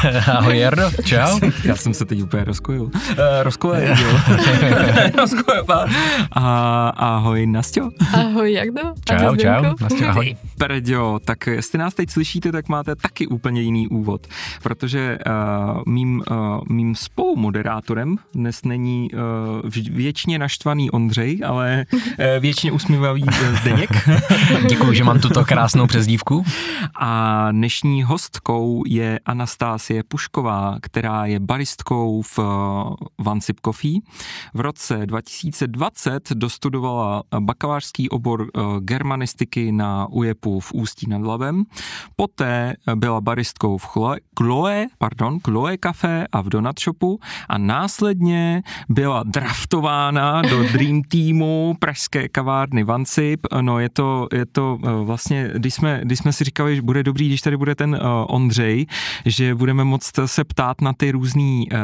Ahoj Jardo, čau. Já jsem se teď úplně rozkojil. Uh, rozkojil, rozkojil. A ahoj Nastěo. Ahoj Jardo. Čau, čau. Nastěo, ahoj. Perďo, tak jestli nás teď slyšíte, tak máte taky úplně jiný úvod, protože uh, mým, uh, mým spolumoderátorem dnes není uh, věčně naštvaný Ondřej, ale uh, věčně usmívavý uh, Zdeněk. Děkuji, že mám tuto krásnou přezdívku. A dnešní hostkou je Anastásie Pušková, která je baristkou v Vansip Coffee. V roce 2020 dostudovala bakalářský obor germanistiky na UJEPu v Ústí nad Labem. Poté byla baristkou v Chloe, pardon, Chloe Café a v Donut Shopu a následně byla draftována do Dream Teamu pražské kavárny Vansip. No je to, je to vlastně, když jsme, když jsme si říkali, že bude dobrý, když tady bude ten Ondřej, že budeme moct se ptát na ty různé uh,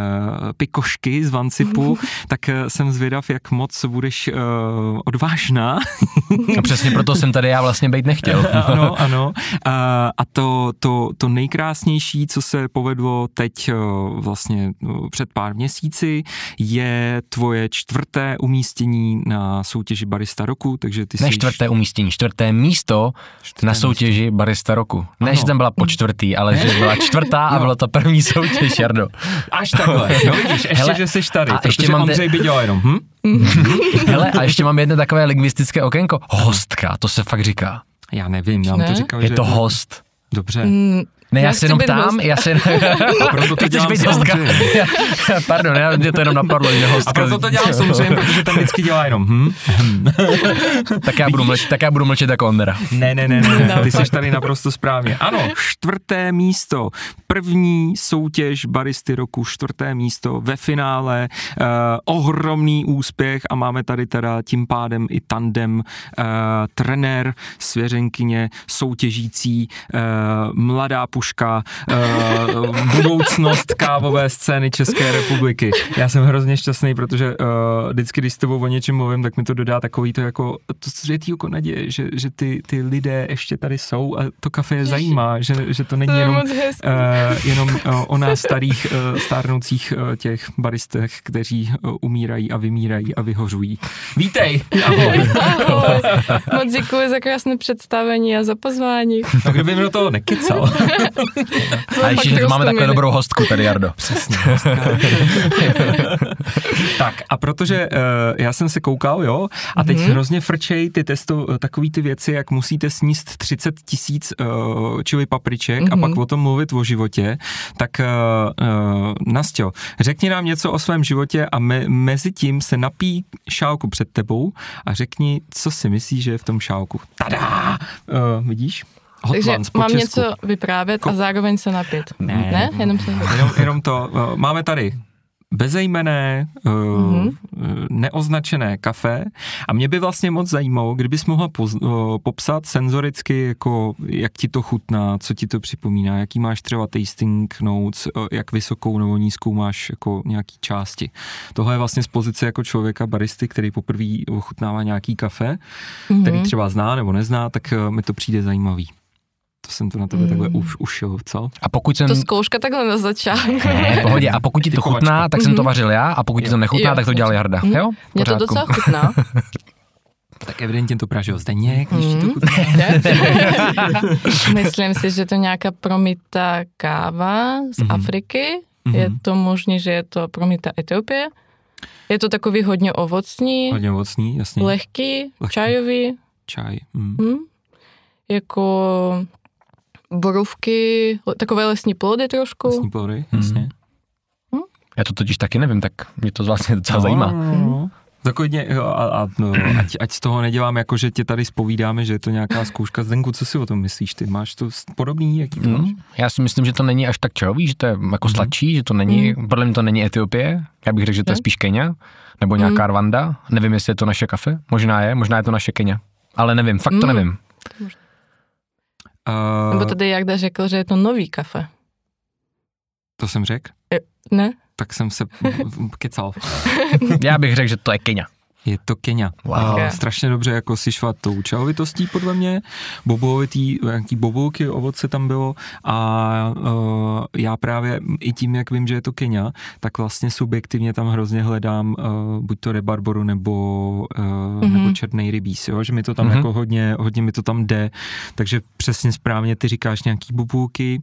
pikošky z Vancipu, tak uh, jsem zvědav, jak moc budeš uh, odvážná. A přesně proto jsem tady já vlastně být nechtěl. ano, ano. Uh, a to, to, to nejkrásnější, co se povedlo teď uh, vlastně uh, před pár měsíci, je tvoje čtvrté umístění na soutěži Barista roku, takže ty Ne čtvrté umístění, čtvrté místo čtvrté na soutěži místo. Barista roku. Ne, ano. že tam byla po čtvrtý, ale že byla čtvrtá a byla to první soutěž, Jardo. Až takhle, no vidíš, ještě, Hele, že jsi tady, a ještě mám Ondřej by dělal jenom, hm? Hele, a ještě mám jedno takové lingvistické okénko. Hostka, to se fakt říká. Já nevím, já to říkal, Je že... to host. Dobře. Mm, ne, já, já se jenom ptám, já se... A proto to dělám být hostka. Pardon, já, mě to jenom napadlo, že hostka... A proto to dělám samozřejmě, protože ten vždycky dělá jenom hm? tak, já budu mlčet, tak já budu mlčet jako Ondera. Ne, ne, ne, ne, ty jsi tady naprosto správně. Ano, čtvrté místo, první soutěž baristy roku, čtvrté místo ve finále, uh, ohromný úspěch a máme tady teda tím pádem i tandem uh, trenér, svěřenkyně, soutěžící, uh, mladá puška, uh, budoucnost kávové scény České republiky. Já jsem hrozně šťastný, protože uh, vždycky, když s tebou o něčem mluvím, tak mi to dodá takový to jako to světý jako naděje, že, že ty, ty lidé ještě tady jsou a to kafe je zajímá, že, že to není to jenom, uh, jenom uh, o nás starých, uh, stárnoucích uh, těch baristech, kteří uh, umírají a vymírají a vyhořují. Vítej! Ahoj! Ahoj. Moc děkuji za krásné představení a za pozvání. No kdyby mi do toho nekecal. A ještě, že máme takovou dobrou hostku tady, Jardo. Přesně. tak a protože uh, já jsem se koukal, jo, a teď mm-hmm. hrozně frčej ty testo, takový ty věci, jak musíte sníst 30 tisíc uh, čili papriček mm-hmm. a pak o tom mluvit o životě, tak uh, uh, Nastio, řekni nám něco o svém životě a me, mezi tím se napí šálku před tebou a řekni, co si myslíš, že je v tom šálku. Tada! Uh, vidíš? Takže mám Česku. něco vyprávět Ko- a zároveň se napít. Ne, ne? Jenom, se... jenom, jenom to. Uh, máme tady bezejmené, uh, mm-hmm. neoznačené kafe a mě by vlastně moc zajímalo, kdybys mohla poz, popsat senzoricky, jako jak ti to chutná, co ti to připomíná, jaký máš třeba tasting notes, jak vysokou nebo nízkou máš jako nějaký části. Tohle je vlastně z pozice jako člověka baristy, který poprvé ochutnává nějaký kafe, mm-hmm. který třeba zná nebo nezná, tak mi to přijde zajímavý to jsem to na tebe mm. takhle už ušil, co? A pokud jsem... To zkouška takhle na začátku. Ne, pohodě. A pokud ti to chutná, tak jsem to mhm. vařil já, a pokud ti to nechutná, jo. tak to dělal Jarda. Mm. Jo? Mě to docela chutná. Tak evidentně to pražil Zdeněk, když mm. to chutná. Myslím si, že to nějaká promita káva z mm. Afriky. Mm. Je to možné, že je to promita Etiopie. Je to takový hodně ovocný. Hodně ovocný, jasně. Lehký, Lehký. čajový. Čaj. Mm. Mm. Jako borůvky, takové lesní plody trošku. Lesní plody, jasně. Hmm. Já to totiž taky nevím, tak mě to vlastně docela no, zajímá. No, no. Tak hodně, a, a no, ať, ať z toho nedělám, jako že tě tady spovídáme, že je to nějaká zkouška. Zdenku, co si o tom myslíš? Ty máš to podobný? Jaký to mm, já si myslím, že to není až tak čajový, že to je jako mm. sladší, že to není, mm. podle mě to není Etiopie. Já bych řekl, že to je spíš Kenia, nebo nějaká mm. Rwanda. Nevím, jestli je to naše kafe. Možná je, možná je to naše Kenia. Ale nevím, fakt to mm. nevím. Možná. Uh, Nebo tady Jagda řekl, že je to nový kafe. To jsem řekl? Ne? Tak jsem se kecal. Já bych řekl, že to je Kenia. Je to Kenia. Wow. A strašně dobře jako si šla tou čelovitostí podle mě, bobovitý, nějaký bobulky, ovoce tam bylo a uh, já právě i tím, jak vím, že je to Kenia, tak vlastně subjektivně tam hrozně hledám uh, buď to rebarboru nebo, uh, mm-hmm. nebo černý rybíz, jo? že mi to tam mm-hmm. jako hodně, hodně mi to tam jde, takže přesně správně ty říkáš nějaký bobulky,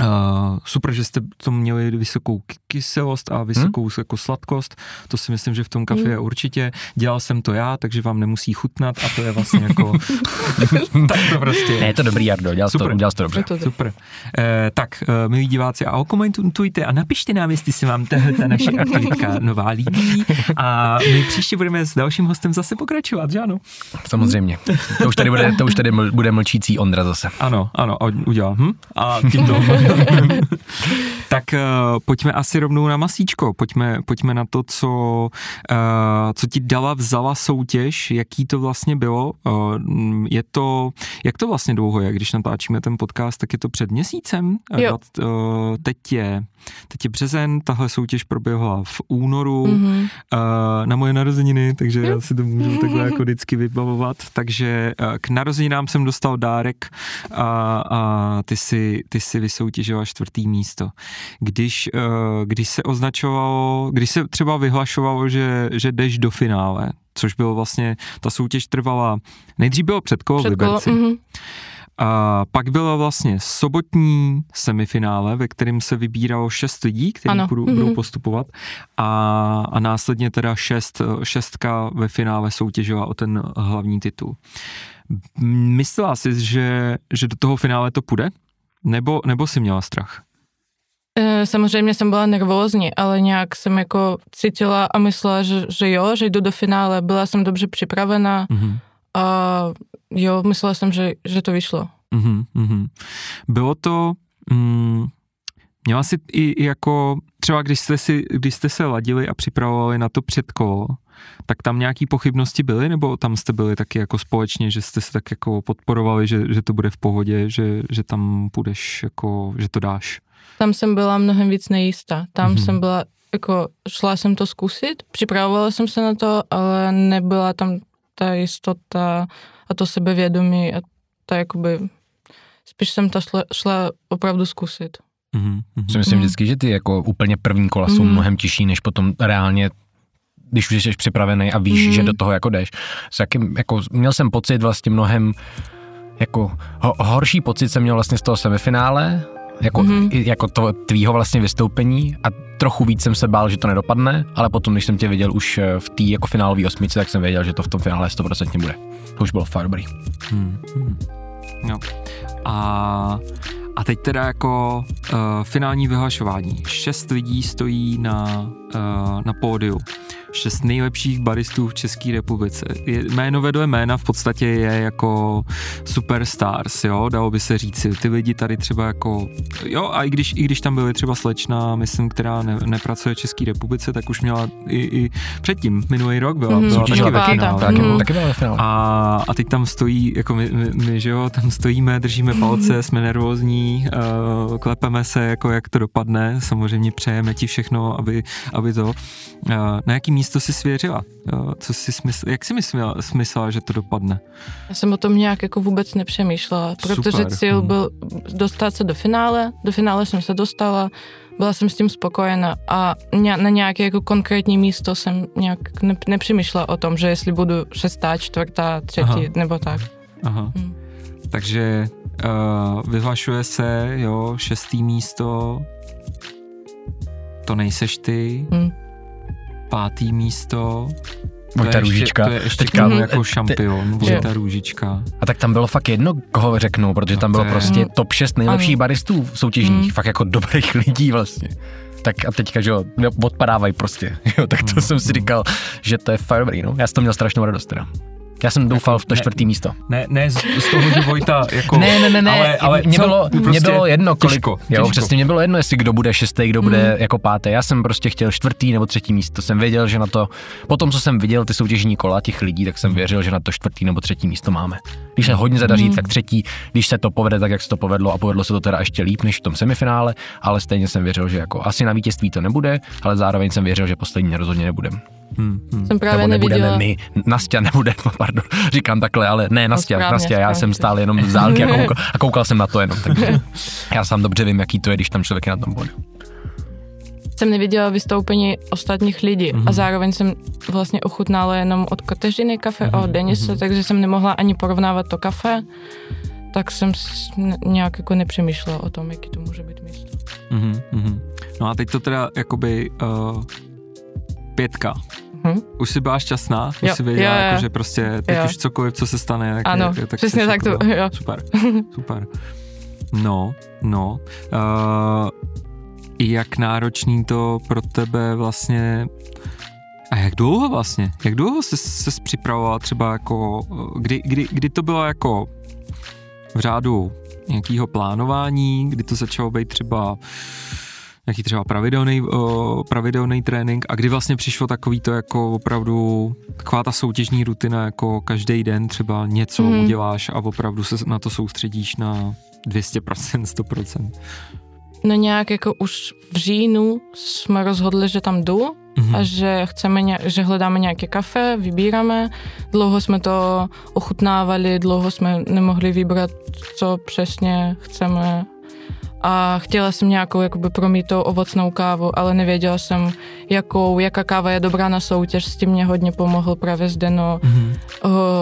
Uh, super, že jste to měli vysokou kyselost a vysokou hmm? jako sladkost, to si myslím, že v tom kafe je hmm. určitě. Dělal jsem to já, takže vám nemusí chutnat a to je vlastně jako tak to prostě Ne, je to dobrý, Jardo, dělal, super. To, dělal to dobře. To super. Uh, tak, uh, milí diváci, a okomentujte a napište nám, jestli se vám tahle ta naše aktivitka nová líbí a my příště budeme s dalším hostem zase pokračovat, že ano? Samozřejmě. To už tady bude, to už tady bude mlčící Ondra zase. Ano, ano, a udělá. Hm? A tímto tak uh, pojďme asi rovnou na masíčko, pojďme, pojďme na to, co, uh, co ti dala vzala soutěž, jaký to vlastně bylo. Uh, je to, jak to vlastně dlouho je, když natáčíme ten podcast, tak je to před měsícem. Jo. Uh, teď je Teď je březen, tahle soutěž proběhla v únoru mm-hmm. uh, na moje narozeniny, takže já si to můžu takhle jako vždycky vybavovat. Takže uh, k narozeninám jsem dostal dárek a, a ty, si, ty si vysoutěžila čtvrtý místo. Když, uh, když se označovalo, když se třeba vyhlašovalo, že, že jdeš do finále, což bylo vlastně, ta soutěž trvala, nejdřív bylo před kolo před v Liberci. Mm-hmm. A pak byla vlastně sobotní semifinále, ve kterém se vybíralo šest lidí, kteří budou, mm-hmm. budou postupovat a, a následně teda šest, šestka ve finále soutěžila o ten hlavní titul. Myslela jsi, že, že do toho finále to půjde? Nebo, nebo jsi měla strach? E, samozřejmě jsem byla nervózní, ale nějak jsem jako cítila a myslela, že, že jo, že jdu do finále. Byla jsem dobře připravená. Mm-hmm a jo, myslela jsem, že, že to vyšlo. Mm-hmm. Bylo to, mm, měla si i, i jako, třeba když jste, si, když jste se ladili a připravovali na to předkolo, tak tam nějaký pochybnosti byly, nebo tam jste byli taky jako společně, že jste se tak jako podporovali, že, že to bude v pohodě, že, že tam půjdeš jako, že to dáš? Tam jsem byla mnohem víc nejistá. Tam mm-hmm. jsem byla, jako šla jsem to zkusit, připravovala jsem se na to, ale nebyla tam ta jistota a to sebevědomí a ta jakoby, spíš jsem to šla, šla opravdu zkusit. Mm-hmm. Si myslím mm. vždycky, že ty jako úplně první kola jsou mm. mnohem těžší, než potom reálně když už jsi připravený a víš, mm. že do toho jako jdeš. S jakým, jako, měl jsem pocit vlastně mnohem jako ho, horší pocit jsem měl vlastně z toho semifinále, jako, mm-hmm. jako to tvýho vlastně vystoupení a trochu víc jsem se bál, že to nedopadne, ale potom, když jsem tě viděl už eh, v té jako finálové osmici, tak jsem věděl, že to v tom finále 100% bude. To už bylo fakt dobrý. Hmm. Hmm. No. A, a teď teda jako uh, finální vyhlašování. Šest lidí stojí na, na pódiu šest nejlepších baristů v České republice. Je, jméno vedle jména v podstatě je jako superstars, jo, dalo by se říci. Ty lidi tady třeba jako, jo, a i když, i když tam byly třeba slečna, myslím, která ne, nepracuje v České republice, tak už měla i, i předtím, minulý rok byla, mm, byla taky ve finále. Taky, mm. taky byla ve finále. A, a teď tam stojí, jako my, my, my, že jo, tam stojíme, držíme palce, jsme nervózní, uh, klepeme se, jako jak to dopadne, samozřejmě přejeme ti všechno, aby, aby to. Uh, na jaký místo si svěřila? Co si smysl, jak si myslela, smyslela, že to dopadne? Já jsem o tom nějak jako vůbec nepřemýšlela, protože Super. cíl hmm. byl dostat se do finále, do finále jsem se dostala, byla jsem s tím spokojená a na nějaké jako konkrétní místo jsem nějak ne, nepřemýšlela o tom, že jestli budu šestá, čtvrtá, třetí Aha. nebo tak. Aha. Hmm. Takže uh, vyhlašuje se, jo, šestý místo, to nejseš ty, hmm pátý místo. Vojta Růžička. To je ještě Teďka, mm, jako šampion, Vojta Růžička. A tak tam bylo fakt jedno, koho řeknu, protože tam bylo prostě top 6 nejlepších baristů soutěžních, mm. fakt jako dobrých lidí vlastně tak a teďka, že jo, odpadávají prostě, jo, tak to mm. jsem si říkal, že to je fakt dobrý, no. Já jsem to měl strašnou radost teda. Já jsem doufal v to čtvrtý místo. Ne, ne z, z toho, že Vojta jako... ne, ne, ne, ne, ale, ale mě, bylo, prostě mě bylo jedno, kolik, těžko, jo, těžko. přesně mě bylo jedno, jestli kdo bude šestý, kdo bude mm. jako pátý. Já jsem prostě chtěl čtvrtý nebo třetí místo. Jsem věděl, že na to, po tom, co jsem viděl ty soutěžní kola těch lidí, tak jsem věřil, že na to čtvrtý nebo třetí místo máme. Když se hodně zadaří, mm. tak třetí, když se to povede tak, jak se to povedlo a povedlo se to teda ještě líp než v tom semifinále, ale stejně jsem věřil, že jako asi na vítězství to nebude, ale zároveň jsem věřil, že poslední rozhodně nebudem. Hmm, hmm. Jsem právě Nebo nebudeme my, Nastě nebude, pardon, říkám takhle, ale ne, Nastě, no, Nastě, já jsem stál jenom z dálky a koukal, a koukal jsem na to jenom, takže já sám dobře vím, jaký to je, když tam člověk je na tom bodu jsem neviděla vystoupení ostatních lidí mm-hmm. a zároveň jsem vlastně ochutnala jenom od Kateřiny kafe mm-hmm. a od mhm, Denise, mm-hmm. takže jsem nemohla ani porovnávat to kafe, tak jsem nějak jako nepřemýšlela o tom, jaký to může být místo. Mm-hmm. No a teď to teda jakoby uh, pětka. Hmm? Už jsi byla šťastná? Už jo, jsi věděla, jo, jo. Jako, že prostě teď jo. už cokoliv, co se stane, tak, ano, je, tak přesně tak to, jo. Super, super. No, no. Uh, jak náročný to pro tebe vlastně a jak dlouho vlastně? Jak dlouho jsi se připravoval třeba jako, kdy, kdy, kdy to bylo jako v řádu nějakého plánování, kdy to začalo být třeba nějaký třeba pravidelný, pravidelný trénink a kdy vlastně přišlo takový to jako opravdu taková ta soutěžní rutina, jako každý den třeba něco mm. uděláš a opravdu se na to soustředíš na 200%, 100%. No nějak jako už v říjnu jsme rozhodli, že tam jdu mm-hmm. a že chceme, že hledáme nějaké kafe, vybíráme. Dlouho jsme to ochutnávali, dlouho jsme nemohli vybrat, co přesně chceme a chtěla jsem nějakou jakoby promítou ovocnou kávu, ale nevěděla jsem, jakou, jaká káva je dobrá na soutěž, s tím mě hodně pomohl právě Zdeno mm-hmm.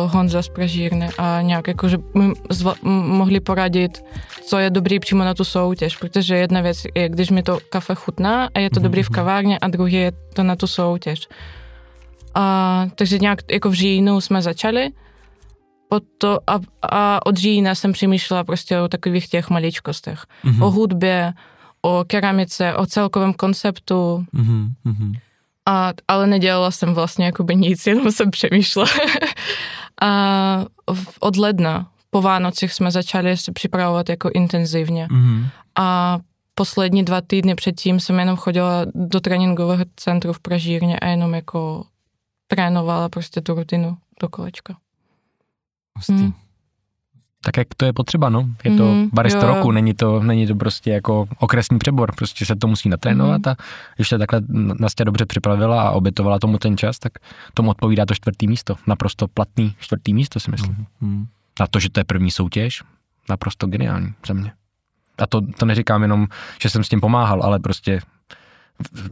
Honza z Pražírny a nějak jako, že mi zva, mohli poradit, co je dobrý přímo na tu soutěž, protože jedna věc je, když mi to kafe chutná a je to mm-hmm. dobrý v kavárně a druhý je to na tu soutěž. A, takže nějak jako v říjnu jsme začali to, a, a od října jsem přemýšlela prostě o takových těch maličkostech. Mm-hmm. O hudbě, o keramice, o celkovém konceptu. Mm-hmm. A, ale nedělala jsem vlastně jakoby nic, jenom jsem přemýšlela. a od ledna po Vánocích jsme začali se připravovat jako intenzivně. Mm-hmm. A poslední dva týdny předtím jsem jenom chodila do tréninkového centru v Pražírně a jenom jako trénovala prostě tu rutinu do kolečka. Hustý. Hmm. Tak jak to je potřeba, no. Je to mm, barista jo. roku, není to, není to prostě jako okresní přebor, prostě se to musí natrénovat mm. a když se takhle Nastě dobře připravila a obětovala tomu ten čas, tak tomu odpovídá to čtvrtý místo. Naprosto platný čtvrtý místo si myslím. Mm. A to, že to je první soutěž, naprosto geniální za mě. A to, to neříkám jenom, že jsem s tím pomáhal, ale prostě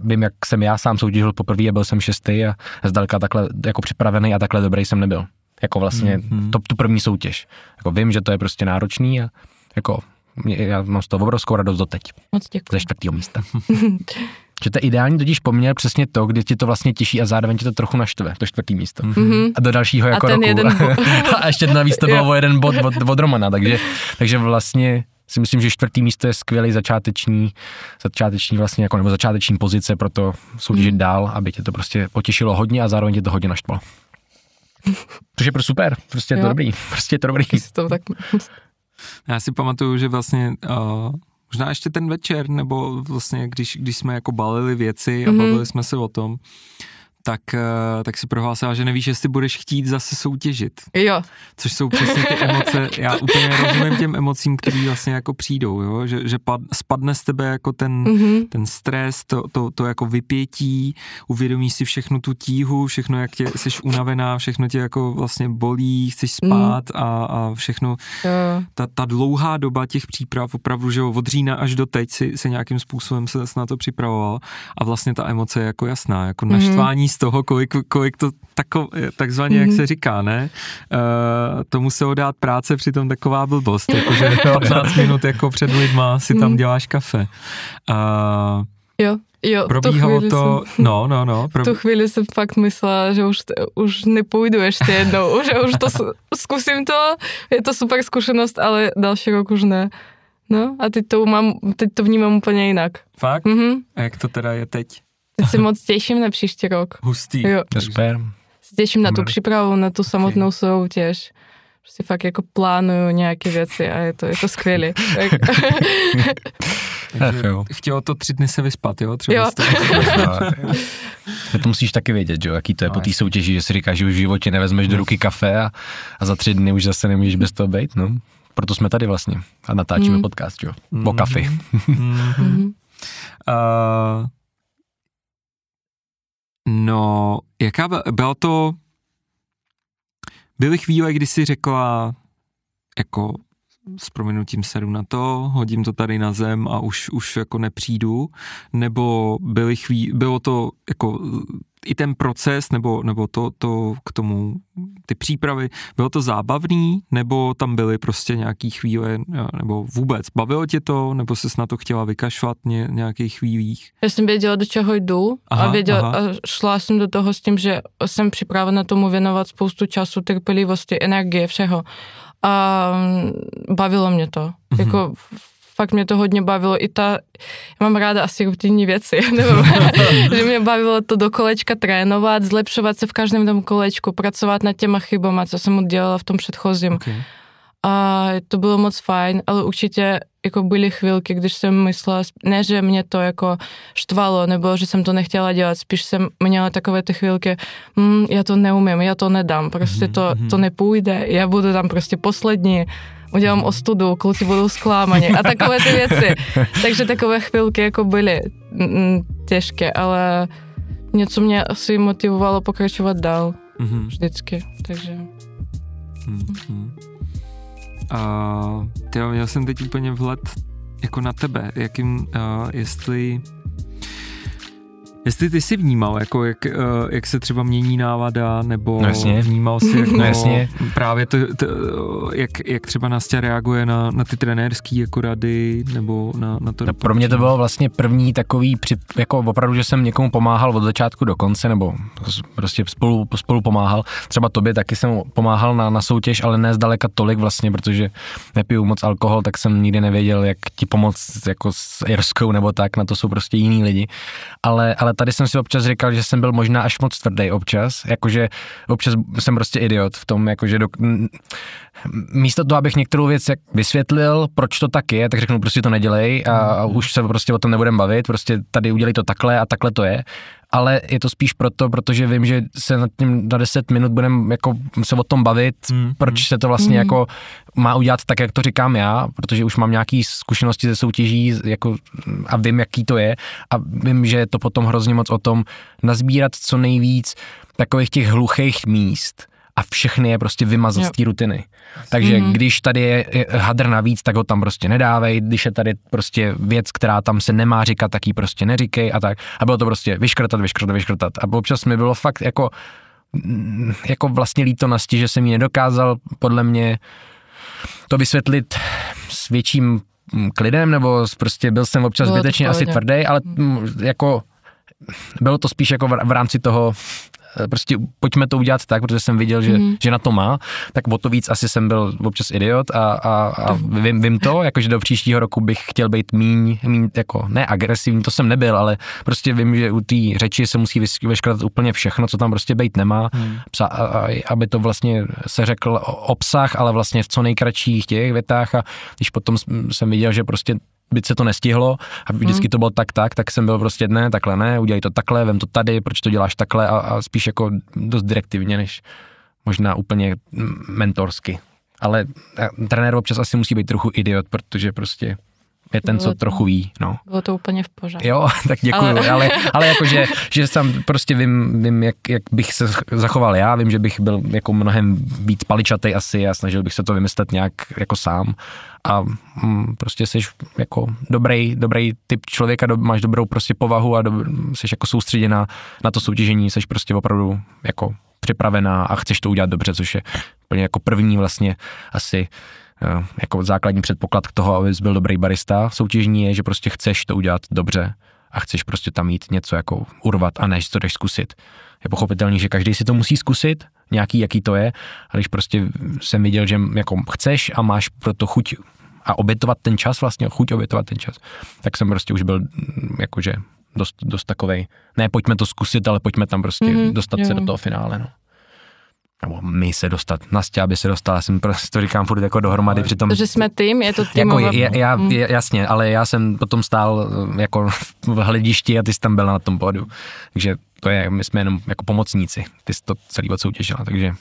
vím, jak jsem já sám soutěžil poprvé a byl jsem šestý a zdaleka takhle jako připravený a takhle dobrý jsem nebyl jako vlastně mm-hmm. to, tu první soutěž. Jako vím, že to je prostě náročný a jako já mám z toho obrovskou radost doteď. Moc děkuji. Ze čtvrtého místa. že to je ideální totiž poměr přesně to, kdy ti to vlastně těší a zároveň ti to trochu naštve, to čtvrtý místo. Mm-hmm. A do dalšího jako a ten roku. Jeden bod. a ještě navíc to bylo o jeden bod od, od Romana, takže, takže vlastně si myslím, že čtvrtý místo je skvělý začáteční, začáteční vlastně jako, nebo začáteční pozice pro to soutěžit mm. dál, aby tě to prostě potěšilo hodně a zároveň tě to hodně naštvalo. Což je pro super, prostě je to dobrý, prostě je to dobrý. To tak... Já si pamatuju, že vlastně uh, možná ještě ten večer, nebo vlastně když, když jsme jako balili věci a mm-hmm. bavili jsme se o tom, tak, eh, tak si prohlásila, že nevíš, jestli budeš chtít zase soutěžit. Jo. Což jsou přesně ty emoce, já úplně rozumím těm emocím, které vlastně jako přijdou, jo? že, že pad, spadne z tebe jako ten, mm-hmm. ten stres, to, to, to jako vypětí, uvědomíš si všechnu tu tíhu, všechno, jak tě, jsi unavená, všechno tě jako vlastně bolí, chceš spát mm. a, a všechno, jo. ta, ta dlouhá doba těch příprav, opravdu, že od října až do teď si, si nějakým způsobem se na to připravoval a vlastně ta emoce je jako jasná, jako mm-hmm. naštvání z toho, kolik, kolik to tako, takzvaně, mm-hmm. jak mhm. se říká, ne? Uh, to muselo dát práce, přitom taková blbost, jakože 15 minut jako před lidma si tam mhm. děláš kafe. Uh, jo. Jo, Probíhalo to, jsem, no, no, no. Prob... V tu chvíli jsem fakt myslela, že už, už nepůjdu ještě jednou, že už to zkusím to, je to super zkušenost, ale další rok už ne. No a teď to, mám, teď to vnímám úplně jinak. Fakt? Mm-hmm. A jak to teda je teď? Teď se moc těším na příští rok. Hustý. Jo. Super. Se těším na tu přípravu, na tu samotnou okay. soutěž. Prostě fakt jako plánuju nějaké věci a je to, je to skvělé. chtělo to tři dny se vyspat, jo? Třeba jo. to musíš taky vědět, jo, jaký to je no, po té soutěži, že si říkáš, že už v životě nevezmeš do ruky kafe a, a za tři dny už zase nemůžeš bez toho být, no. Proto jsme tady vlastně a natáčíme mm. podcast, jo, mm. o kafi. mm. mm. uh, No, jaká byla, bylo to, byly chvíle, kdy jsi řekla, jako s prominutím sedu na to, hodím to tady na zem a už, už jako nepřijdu, nebo byly chví, bylo to jako i ten proces, nebo, nebo to, to k tomu, ty přípravy, bylo to zábavný, nebo tam byly prostě nějaký chvíle, nebo vůbec, bavilo tě to, nebo jsi na to chtěla vykašvat ně, nějakých chvílích? Já jsem věděla, do čeho jdu aha, a, věděla, aha. a šla jsem do toho s tím, že jsem připravena tomu věnovat spoustu času, trpělivosti, energie, všeho a bavilo mě to. Mm-hmm. Jako fakt mě to hodně bavilo. I ta, já mám ráda asi rutinní věci, že mě bavilo to do kolečka trénovat, zlepšovat se v každém tom kolečku, pracovat nad těma chybama, co jsem udělala v tom předchozím. Okay. A to bylo moc fajn, ale určitě jako byly chvilky, když jsem myslela, ne, že mě to jako štvalo, nebo že jsem to nechtěla dělat, spíš jsem měla takové ty chvilky, mm, já to neumím, já to nedám, prostě to, mhm. to nepůjde, já budu tam prostě poslední, udělám ostudu, kluci budou zklámaní a takové ty věci. Takže takové chvilky jako byly mm, těžké, ale něco mě asi motivovalo pokračovat dál. Mm-hmm. Vždycky, takže... Mm-hmm. A tyjo, měl jsem teď úplně vhled jako na tebe, jakým, uh, jestli Jestli ty jsi vnímal, jako jak, eh, jak se třeba mění návada, nebo no jasně. vnímal si jako no jasně. právě to, to, jak, jak třeba Nastя reaguje na, na ty trenérský jako rady, nebo na, na to no, Pro mě to bylo vlastně první takový, jako opravdu, že jsem někomu pomáhal od začátku do konce, nebo prostě spolu, spolu pomáhal. Třeba tobě taky jsem pomáhal na, na soutěž, ale ne zdaleka tolik vlastně, protože nepiju moc alkohol, tak jsem nikdy nevěděl, jak ti pomoct jako s Irskou nebo tak, na to jsou prostě jiní lidi. Ale, ale tady jsem si občas říkal, že jsem byl možná až moc tvrdý občas, jakože občas jsem prostě idiot v tom, jakože do, místo toho, abych některou věc jak vysvětlil, proč to tak je, tak řeknu prostě to nedělej a, a už se prostě o tom nebudem bavit, prostě tady udělej to takhle a takhle to je ale je to spíš proto, protože vím, že se nad tím na 10 minut budeme jako se o tom bavit, mm. proč se to vlastně mm. jako má udělat tak, jak to říkám já, protože už mám nějaký zkušenosti ze soutěží jako, a vím, jaký to je a vím, že je to potom hrozně moc o tom nazbírat co nejvíc takových těch hluchých míst, a všechny je prostě vymazat z té rutiny. Takže mm-hmm. když tady je hadr navíc, tak ho tam prostě nedávej, když je tady prostě věc, která tam se nemá říkat, tak ji prostě neříkej a tak. A bylo to prostě vyškrtat, vyškrtat, vyškrtat. A občas mi bylo fakt jako, mm, jako vlastně lítonosti, že jsem mi nedokázal podle mě to vysvětlit s větším mm, klidem, nebo prostě byl jsem občas zbytečně asi tvrdý, ale mm. jako bylo to spíš jako v rámci toho prostě pojďme to udělat tak, protože jsem viděl, že, mm. že na to má, tak o to víc asi jsem byl občas idiot a, a, a vím, vím to, jakože do příštího roku bych chtěl být míň, míň jako ne agresivní, to jsem nebyl, ale prostě vím, že u té řeči se musí vyškratat úplně všechno, co tam prostě být nemá, mm. Psa, a, a, aby to vlastně se řekl obsah, ale vlastně v co nejkratších těch větách a když potom jsem viděl, že prostě byť se to nestihlo a vždycky hmm. to bylo tak tak, tak jsem byl prostě ne, takhle ne, udělej to takhle, vem to tady, proč to děláš takhle a, a spíš jako dost direktivně, než možná úplně mentorsky. Ale trenér občas asi musí být trochu idiot, protože prostě je ten, co trochu ví. No. Bylo to úplně v pořádku. Jo, tak děkuju, ale, ale, ale jakože, že jsem prostě vím, vím jak, jak, bych se zachoval já, vím, že bych byl jako mnohem víc paličatej asi a snažil bych se to vymyslet nějak jako sám a mm, prostě jsi jako dobrý, dobrý typ člověka, do, máš dobrou prostě povahu a do, jsi jako soustředěná na to soutěžení, jsi prostě opravdu jako připravená a chceš to udělat dobře, což je úplně jako první vlastně asi jako základní předpoklad k toho, abys byl dobrý barista soutěžní je, že prostě chceš to udělat dobře a chceš prostě tam mít něco jako urvat a než to jdeš zkusit. Je pochopitelný, že každý si to musí zkusit, nějaký, jaký to je, a když prostě jsem viděl, že jako chceš a máš pro to chuť a obětovat ten čas, vlastně chuť obětovat ten čas, tak jsem prostě už byl mm, jakože dost, dost takovej, ne pojďme to zkusit, ale pojďme tam prostě mm-hmm, dostat jo. se do toho finále, no nebo my se dostat, Nastě, aby se dostala, jsem prostě to říkám furt jako dohromady, přitom... Že jsme tým, je to tým. Jako je, já, mm. jasně, ale já jsem potom stál eh, jako v hledišti a ty jsi tam byl na tom pódu, takže to je, my jsme jenom jako pomocníci, ty jsi to celý odsoutěžila, takže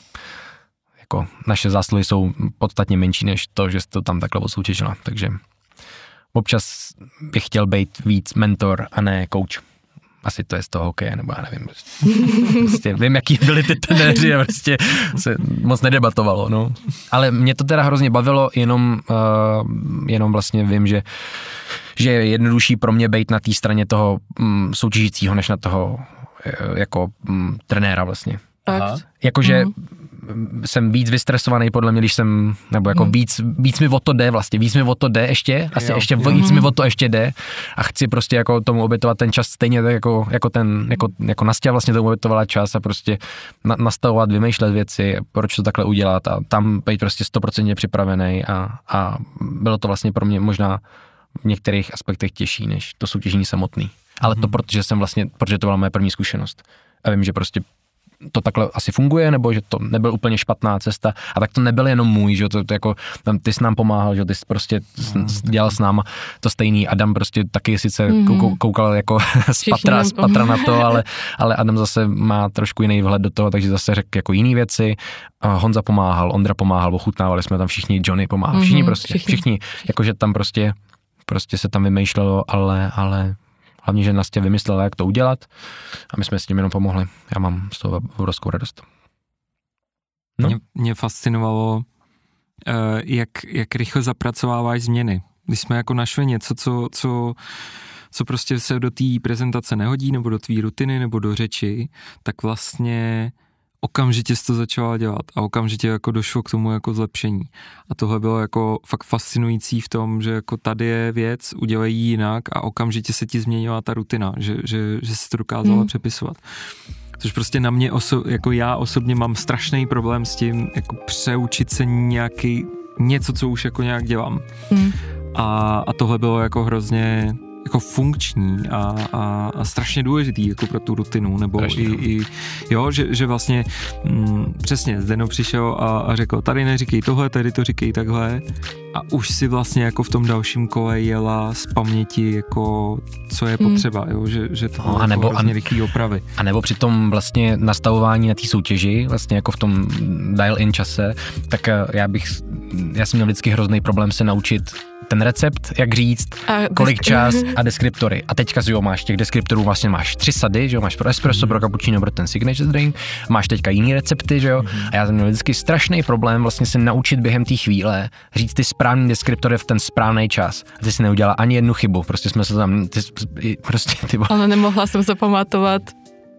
jako naše zásluhy jsou podstatně menší než to, že jsi to tam takhle odsoutěžila, takže občas bych chtěl být víc mentor a ne coach Asi to je z toho hokeje, nebo já nevím. Prostě, prostě vím, jaký byli ty trenéři a prostě se moc nedebatovalo, no. Ale mě to teda hrozně bavilo, jenom, uh, jenom vlastně vím, že, že je jednodušší pro mě být na té straně toho um, soutěžícího, než na toho uh, jako um, trenéra vlastně. Jakože mm jsem víc vystresovaný podle mě, když jsem, nebo jako hmm. víc, víc mi o to jde vlastně, víc mi o to jde ještě, asi jo, ještě jo. víc mi o to ještě jde a chci prostě jako tomu obětovat ten čas stejně tak jako, jako ten, jako, jako Nastia vlastně tomu obětovala čas a prostě na, nastavovat, vymýšlet věci, proč to takhle udělat a tam být prostě stoprocentně připravený a, a bylo to vlastně pro mě možná v některých aspektech těžší, než to soutěžení samotný. Ale to hmm. protože jsem vlastně, protože to byla moje první zkušenost. A vím, že prostě to takhle asi funguje, nebo že to nebyl úplně špatná cesta. A tak to nebyl jenom můj, že to, to jako, tam ty jsi nám pomáhal, že ty jsi prostě no, dělal s náma to stejný. Adam prostě taky sice mm-hmm. koukal jako z patra, z patra na to, ale, ale Adam zase má trošku jiný vhled do toho, takže zase řekl jako jiný věci. A Honza pomáhal, Ondra pomáhal, ochutnávali jsme tam všichni, Johnny pomáhal, všichni mm-hmm, prostě, všichni, všichni jakože tam prostě prostě se tam vymýšlelo, ale, ale Hlavně, že Nastě vymyslela, jak to udělat a my jsme s tím jenom pomohli. Já mám z toho obrovskou radost. No. Mě, mě fascinovalo, uh, jak, jak rychle zapracováváš změny. Když jsme jako našli něco, co, co, co prostě se do té prezentace nehodí, nebo do tvý rutiny, nebo do řeči, tak vlastně okamžitě jsi to začala dělat a okamžitě jako došlo k tomu jako zlepšení. A tohle bylo jako fakt fascinující v tom, že jako tady je věc, udělej ji jinak a okamžitě se ti změnila ta rutina, že, že, že jsi to dokázala hmm. přepisovat. Což prostě na mě, oso, jako já osobně mám strašný problém s tím, jako přeučit se nějaký, něco, co už jako nějak dělám. Hmm. A, a tohle bylo jako hrozně jako funkční a, a, a strašně důležitý jako pro tu rutinu, nebo i, i, jo, že, že vlastně mm, přesně Zdeno přišel a, a řekl, tady neříkej tohle, tady to říkej takhle a už si vlastně jako v tom dalším kole jela z paměti jako co je hmm. potřeba, hmm. jo, že, že to no, a nebo, jako rychlý opravy. A nebo při tom vlastně nastavování na té soutěži, vlastně jako v tom dial-in čase, tak eh, já bych, já jsem měl vždycky hrozný problém se naučit ten recept, jak říct, a kolik čas a deskriptory. A teďka jo, máš těch deskriptorů, vlastně máš tři sady, že jo, máš pro espresso, pro cappuccino, pro ten signature drink, máš teďka jiný recepty, že jo. Mm. A já jsem měl vždycky strašný problém vlastně se naučit během té chvíle říct ty správný deskriptory v ten správný čas. A ty si neudělala ani jednu chybu, prostě jsme se tam, ty, prostě ty... Ale nemohla jsem zapamatovat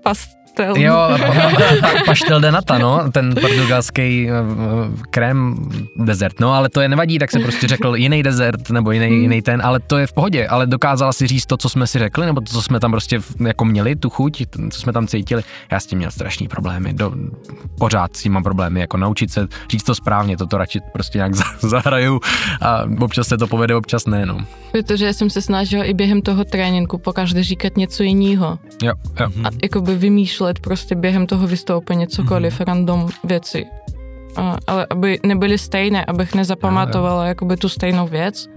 past paštel. Jo, paštel de nata, no, ten portugalský eh, krém dezert, no, ale to je nevadí, tak jsem prostě řekl jiný dezert nebo jiný, hmm. jiný ten, ale to je v pohodě, ale dokázala si říct to, co jsme si řekli, nebo to, co jsme tam prostě jako měli, tu chuť, co jsme tam cítili. Já s tím měl strašný problémy, do, pořád s tím mám problémy, jako naučit se říct to správně, toto radši prostě nějak zahraju a občas se to povede, občas ne, no. Protože jsem se snažil i během toho tréninku pokaždé říkat něco jiného. Jo, jo. A jakoby vymýšlet vymýšlet prostě během toho vystoupení cokoliv, mm-hmm. random věci. A, ale aby nebyly stejné, abych nezapamatovala no, jakoby tu stejnou věc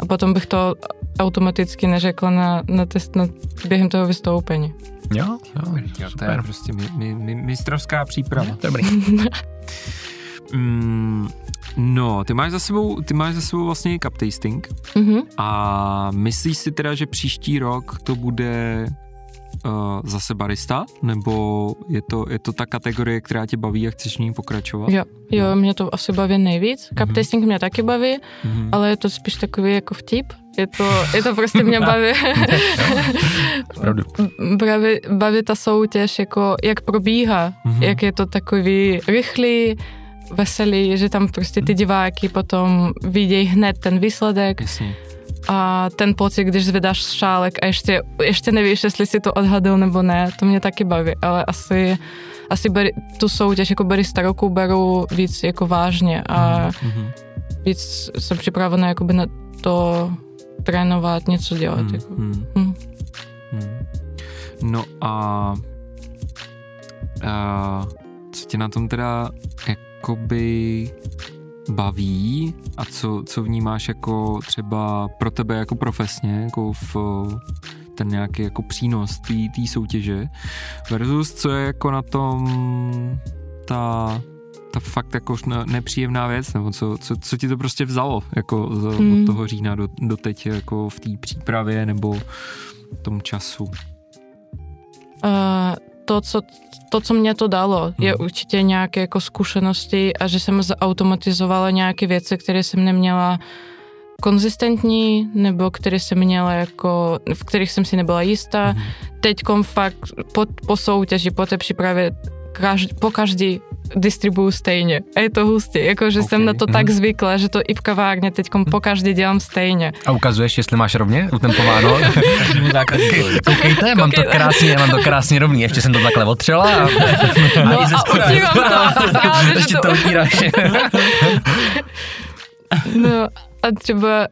a potom bych to automaticky neřekla na, na test na, během toho vystoupení. Jo, jo, jo to je prostě mi, mi, mi, mistrovská příprava. Dobrý. mm, no, ty máš za sebou, ty máš za sebou vlastně cup tasting mm-hmm. a myslíš si teda, že příští rok to bude uh, zase barista, nebo je to, je to ta kategorie, která tě baví a chceš v ní pokračovat? Jo, jo, no. mě to asi baví nejvíc. Cup mm-hmm. tasting mě taky baví, mm-hmm. ale je to spíš takový jako vtip. Je to, je to prostě mě baví. baví, baví ta soutěž, jako jak probíhá, mm-hmm. jak je to takový rychlý, veselý, že tam prostě ty diváky potom vidějí hned ten výsledek. Jasně a ten pocit, když zvedáš šálek a ještě, ještě nevíš, jestli si to odhadl nebo ne, to mě taky baví, ale asi, asi beri, tu soutěž jako barista roku beru víc jako vážně a mm-hmm. víc jsem připravená jakoby na to trénovat, něco dělat. Mm-hmm. Jako. Mm. Mm. No a, a co tě na tom teda jakoby baví a co, co vnímáš jako třeba pro tebe jako profesně, jako v ten nějaký jako přínos té soutěže versus co je jako na tom ta ta fakt jako nepříjemná věc, nebo co, co, co ti to prostě vzalo jako z, hmm. od toho října do, do teď jako v té přípravě nebo tom času? Uh, to, co, to, co mě to dalo, je hmm. určitě nějaké jako zkušenosti a že jsem zautomatizovala nějaké věci, které jsem neměla konzistentní, nebo které jsem měla jako, v kterých jsem si nebyla jistá. Hmm. Teďkom fakt po, po soutěži, po té přípravě každý, po každý distribuju stejně. A je to hustě. Jakože okay. jsem na to tak mm. zvykla, že to i v kavárně teď po každý dělám stejně. A ukazuješ, jestli máš rovně utempováno? Koukejte, mám to krásně, mám to krásně rovný. Ještě jsem to takhle otřela. A, no, a, a utírám to. Ještě to utíráš. No a třeba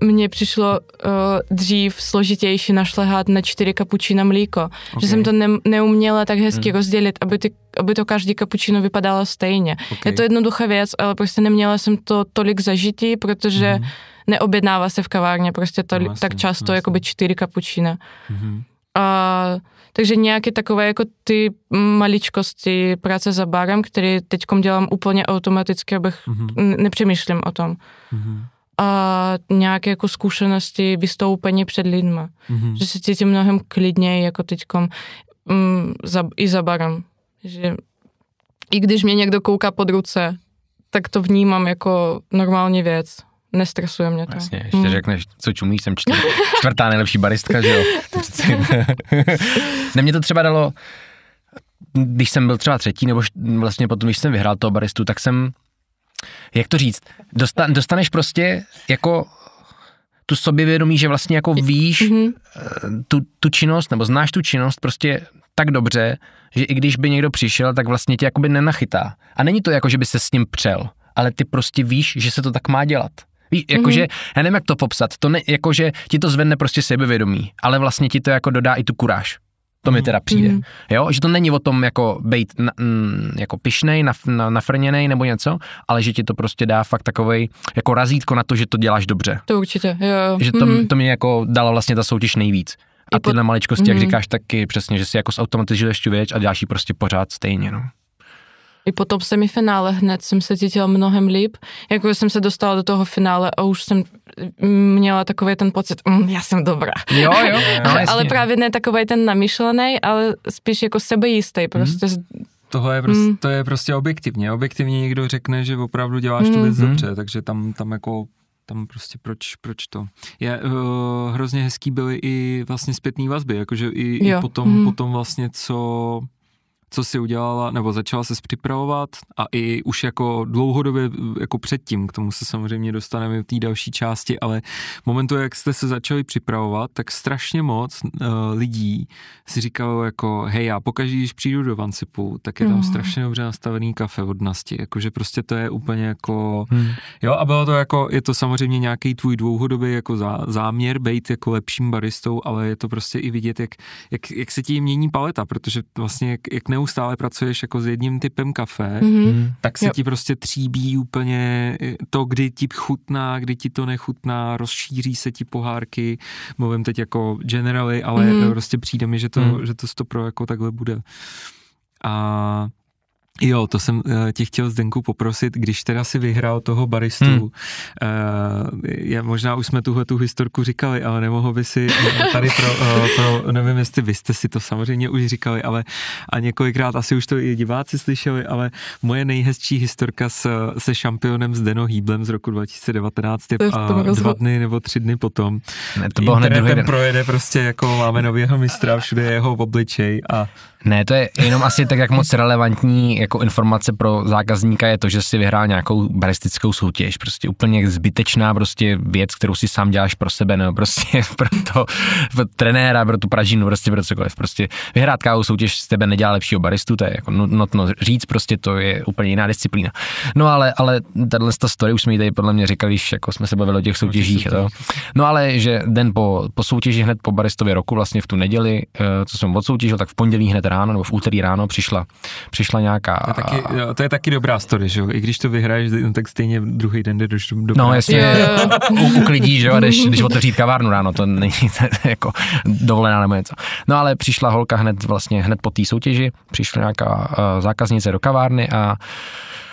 uh, mně přišlo uh, dřív složitější našlehat na čtyři kapučína mlíko. Okay. Že jsem to ne, neuměla tak hezky hmm. rozdělit, aby, ty, aby to každý kapučino vypadalo stejně. Okay. Je to jednoduchá věc, ale prostě neměla jsem to tolik zažití, protože hmm. neobjednává se v kavárně prostě tolik, no, tak často, jako by čtyři kapučína. Hmm. A takže nějaké takové jako ty maličkosti práce za barem, které teď dělám úplně automaticky, abych mm-hmm. nepřemýšlím o tom. Mm-hmm. A nějaké jako zkušenosti vystoupení před lidmi. Mm-hmm. Že se cítím mnohem klidněji jako teď mm, za, i za barem. Že i když mě někdo kouká pod ruce, tak to vnímám jako normální věc nestresuje mě to. Jasně, ještě hmm. řekneš, co čumíš, jsem čtyř, čtvrtá nejlepší baristka, že jo. ne, mě to třeba dalo, když jsem byl třeba třetí, nebo vlastně potom, když jsem vyhrál toho baristu, tak jsem, jak to říct, dosta, dostaneš prostě jako tu soběvědomí, že vlastně jako víš mm-hmm. tu, tu činnost, nebo znáš tu činnost prostě tak dobře, že i když by někdo přišel, tak vlastně tě jakoby nenachytá. A není to jako, že by se s ním přel, ale ty prostě víš, že se to tak má dělat. Víš, jakože, mm-hmm. já nevím, jak to popsat, to ne, jakože ti to zvedne prostě sebevědomí, ale vlastně ti to jako dodá i tu kuráž. To mi mhm. teda přijde. Mm. Jo, že to není o tom jako být na, mm, jako pišnej, naf, na, nafrněnej nebo něco, ale že ti to prostě dá fakt takovej jako razítko na to, že to děláš dobře. To určitě, jo. Že to, mm. to mi jako dala vlastně ta soutěž nejvíc. A tyhle maličkosti, mm. jak mhm. říkáš, taky přesně, že si jako zautomatizuješ tu věc a děláš ji prostě pořád stejně, no. I potom v semifinále hned jsem se cítila mnohem líp. Jako jsem se dostala do toho finále a už jsem měla takový ten pocit, mm, já jsem dobrá. Jo, jo. No, ale právě ne takový ten namyšlený, ale spíš jako sebejistý. Prostě mm. Tohle je prostě, mm. to je prostě objektivně. Objektivně někdo řekne, že opravdu děláš mm. tu věc mm. dobře, takže tam, tam jako tam prostě proč, proč to. Je, uh, hrozně hezký byly i vlastně zpětný vazby, jakože i, i potom, mm. potom vlastně, co co si udělala, nebo začala se připravovat a i už jako dlouhodobě jako předtím, k tomu se samozřejmě dostaneme v té další části, ale v momentu, jak jste se začali připravovat, tak strašně moc uh, lidí si říkalo jako, hej, já pokaždé, když přijdu do Vancipu, tak je tam mm. strašně dobře nastavený kafe od Nasti, jakože prostě to je úplně jako, mm. jo a bylo to jako, je to samozřejmě nějaký tvůj dlouhodobý jako zá, záměr být jako lepším baristou, ale je to prostě i vidět, jak, jak, jak se ti mění paleta, protože vlastně jak, jak neustále pracuješ jako s jedním typem kafe, mm-hmm. tak se jo. ti prostě tříbí úplně to, kdy ti chutná, kdy ti to nechutná, rozšíří se ti pohárky, mluvím teď jako generally, ale mm-hmm. prostě přijde mi, že to, mm. že to stopro jako takhle bude. A Jo, to jsem uh, tě chtěl Zdenku poprosit, když teda si vyhrál toho baristu, hmm. uh, je, možná už jsme tuhle tu historku říkali, ale nemohl by si tady pro, uh, pro, nevím jestli vy jste si to samozřejmě už říkali, ale a několikrát asi už to i diváci slyšeli, ale moje nejhezčí historka s, se šampionem Zdeno Hýblem z roku 2019 je uh, dva dny nebo tři dny potom. Ne, to bylo hned druhý den. projede prostě jako máme nového mistra, všude jeho v obličej a ne, to je jenom asi tak, jak moc relevantní jako informace pro zákazníka je to, že si vyhrál nějakou baristickou soutěž. Prostě úplně zbytečná prostě věc, kterou si sám děláš pro sebe, nebo prostě pro to pro trenéra, pro tu pražinu, prostě pro cokoliv. Prostě vyhrát kávou soutěž z tebe nedělá lepšího baristu, to je jako nutno říct, prostě to je úplně jiná disciplína. No ale, ale tahle story už jsme ji tady podle mě říkali, když jako jsme se bavili o těch soutěžích. To. No ale že den po, po soutěži hned po baristově roku, vlastně v tu neděli, eh, co jsem odsoutěžil, tak v pondělí hned ráno, nebo v úterý ráno přišla, přišla nějaká... To je taky, to je taky dobrá story, že jo? I když to vyhraješ, no, tak stejně druhý den jdeš do, do No jasně, u, uklidíš, že jo, když, když otevřít kavárnu ráno, to není to jako dovolená nebo něco. No ale přišla holka hned vlastně, hned po té soutěži, přišla nějaká uh, zákaznice do kavárny a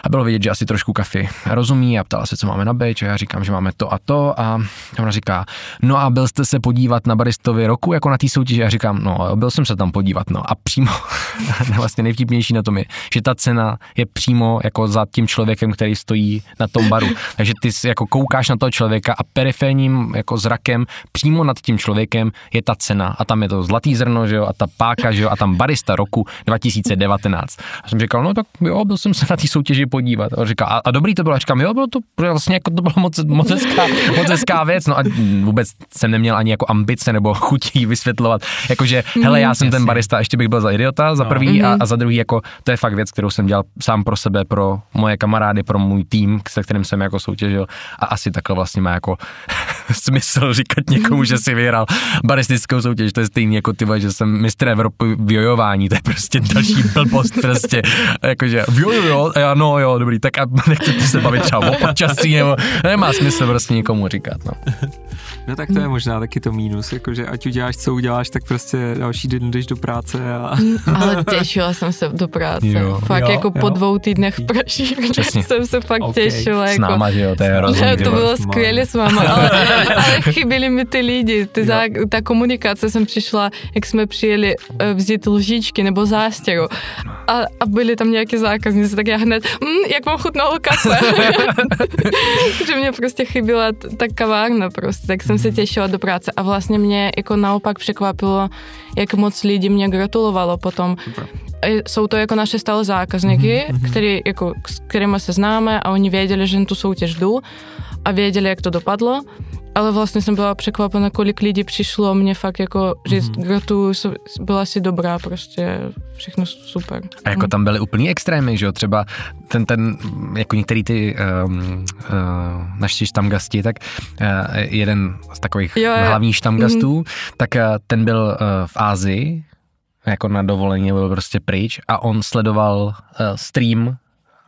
a bylo vidět, že asi trošku kafy rozumí a ptala se, co máme na beč a já říkám, že máme to a to a ona říká, no a byl jste se podívat na baristovi roku jako na té soutěži? Já říkám, no byl jsem se tam podívat, no a přímo, vlastně nejvtipnější na tom je, že ta cena je přímo jako za tím člověkem, který stojí na tom baru. Takže ty jako koukáš na toho člověka a periférním jako zrakem přímo nad tím člověkem je ta cena a tam je to zlatý zrno, že jo, a ta páka, že jo, a tam barista roku 2019. A jsem říkal, no tak jo, byl jsem se na té soutěži podívat. A říká, a, a dobrý to bylo. A říkám, jo, bylo to vlastně jako to bylo moc, moc, hezká, moc hezká věc. No a vůbec jsem neměl ani jako ambice nebo chutí vysvětlovat. Jakože, hele, já jsem ten barista, ještě bych byl za idiota, za no. prvý a, a za druhý, jako to je fakt věc, kterou jsem dělal sám pro sebe, pro moje kamarády, pro můj tým, se kterým jsem jako soutěžil. A asi takhle vlastně má jako smysl říkat někomu, že si vyhrál baristickou soutěž. To je stejný jako ty, že jsem mistr Evropy v jojování. To je prostě další blbost prostě. Jakože, jo, jo, jo, no, jo, dobrý, tak a nechcete se bavit třeba o počasí, nebo nemá smysl prostě nikomu říkat, no. No tak to je možná taky to mínus, jakože ať uděláš, co uděláš, tak prostě další den jdeš do práce a... Mm, ale těšila jsem se do práce, jo, fakt jo, jako jo. po dvou týdnech v Praží, jsem se fakt okay. těšila. Jako... S náma, že jo, to je hrozný. to bylo skvělé s váma, ale, ale chyběli mi ty lidi, ty za, ta komunikace jsem přišla, jak jsme přijeli eh, vzít lžičky nebo zástěru a, a byli tam nějaké zákazníci, tak já hned, mm, jak vám chutnalo kafe. že mě prostě chyběla ta kavárna prostě, tak jsem se těšila do práce a vlastně mě jako naopak překvapilo, jak moc lidí mě gratulovalo potom. Super. Jsou to jako naše stále zákazníky, mm-hmm. který, jako, s kterými se známe a oni věděli, že na tu soutěž jdu a věděli, jak to dopadlo ale vlastně jsem byla překvapena, kolik lidí přišlo mě fakt jako říct mm-hmm. gratuluju, byla si dobrá, prostě všechno super. A jako tam byly úplný extrémy, že jo, třeba ten, ten, jako některý ty um, uh, naši štamgasti, tak uh, jeden z takových jo, hlavních štamgastů, mm-hmm. tak uh, ten byl uh, v Ázii, jako na dovolení byl prostě pryč a on sledoval uh, stream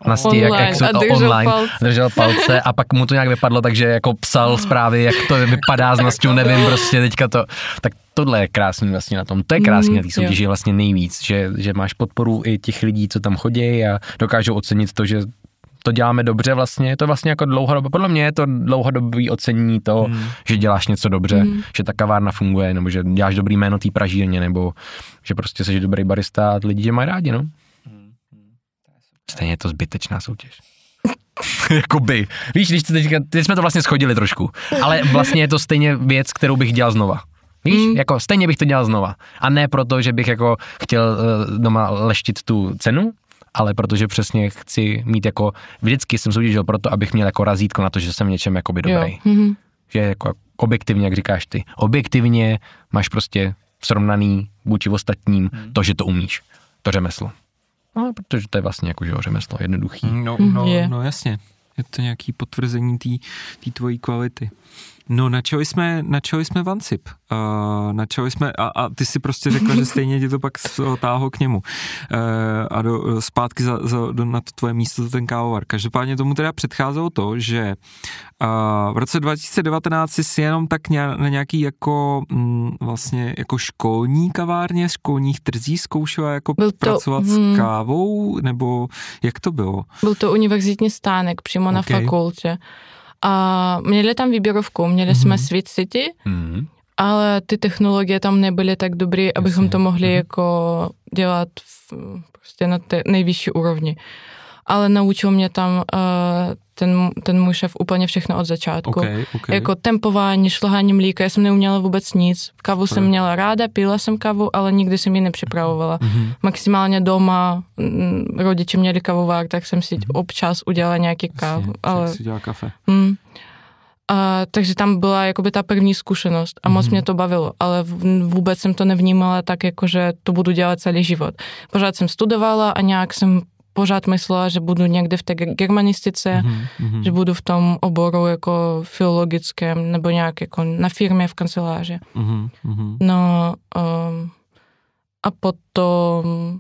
Nasti, jak, jak jsou to online, palce. držel palce a pak mu to nějak vypadlo, takže jako psal zprávy, jak to vypadá s Nastou, nevím, prostě teďka to, tak tohle je krásný vlastně na tom, to je krásný mm, na té soutěži vlastně nejvíc, že, že máš podporu i těch lidí, co tam chodí a dokážou ocenit to, že to děláme dobře vlastně, je to vlastně jako dlouhodobé, podle mě je to dlouhodobý ocenění toho, mm. že děláš něco dobře, mm. že ta kavárna funguje, nebo že děláš dobrý jméno té pražírně, nebo že prostě jsi dobrý barista a lidi tě mají rádi, no. Stejně je to zbytečná soutěž. Jakoby. Víš, když teďka, teď jsme to vlastně schodili trošku, ale vlastně je to stejně věc, kterou bych dělal znova. Víš, mm. jako stejně bych to dělal znova. A ne proto, že bych jako chtěl uh, doma leštit tu cenu, ale protože přesně chci mít jako, vždycky jsem soutěžil proto, abych měl jako razítko na to, že jsem v něčem jakoby dobrý. Mm-hmm. Že jako objektivně, jak říkáš ty, objektivně máš prostě srovnaný vůči ostatním mm. to, že to umíš, to řemeslo. No, protože to je vlastně jako, že řemeslo jednoduchý. No, no, no jasně. Je to nějaký potvrzení té tvojí kvality. No, načali jsme, načali jsme Vancip. Uh, načali jsme, a, a ty si prostě řekla, že stejně tě to pak otáhlo k němu. Uh, a do, zpátky za, za, do, na to tvoje místo, ten kávovar. Každopádně tomu teda předcházelo to, že uh, v roce 2019 jsi jenom tak ně, na nějaký jako mm, vlastně jako školní kavárně, školních trzí zkoušela jako Byl to, pracovat hmm. s kávou, nebo jak to bylo? Byl to univerzitní stánek přímo okay. na fakultě. A měli tam výběrovku, měli mm-hmm. jsme Sweet City, mm-hmm. ale ty technologie tam nebyly tak dobré, abychom to mohli mm-hmm. jako dělat v, prostě na té nejvyšší úrovni ale naučil mě tam uh, ten, ten můj šéf úplně všechno od začátku. Okay, okay. Jako tempování, šlehání mlíka, já jsem neuměla vůbec nic. Kavu jsem měla ráda, pila jsem kavu, ale nikdy jsem ji nepřipravovala. Mm-hmm. Maximálně doma m, rodiče měli kavovár, tak jsem si mm-hmm. občas udělala nějaký kávu. Ale... si dělala kafe. Mm, a, takže tam byla jakoby ta první zkušenost a moc mm-hmm. mě to bavilo, ale vůbec jsem to nevnímala tak, jako že to budu dělat celý život. Pořád jsem studovala a nějak jsem pořád myslela, že budu někde v té germanistice, mm-hmm. že budu v tom oboru jako filologickém nebo nějak jako na firmě v kanceláři. Mm-hmm. No, um, a potom,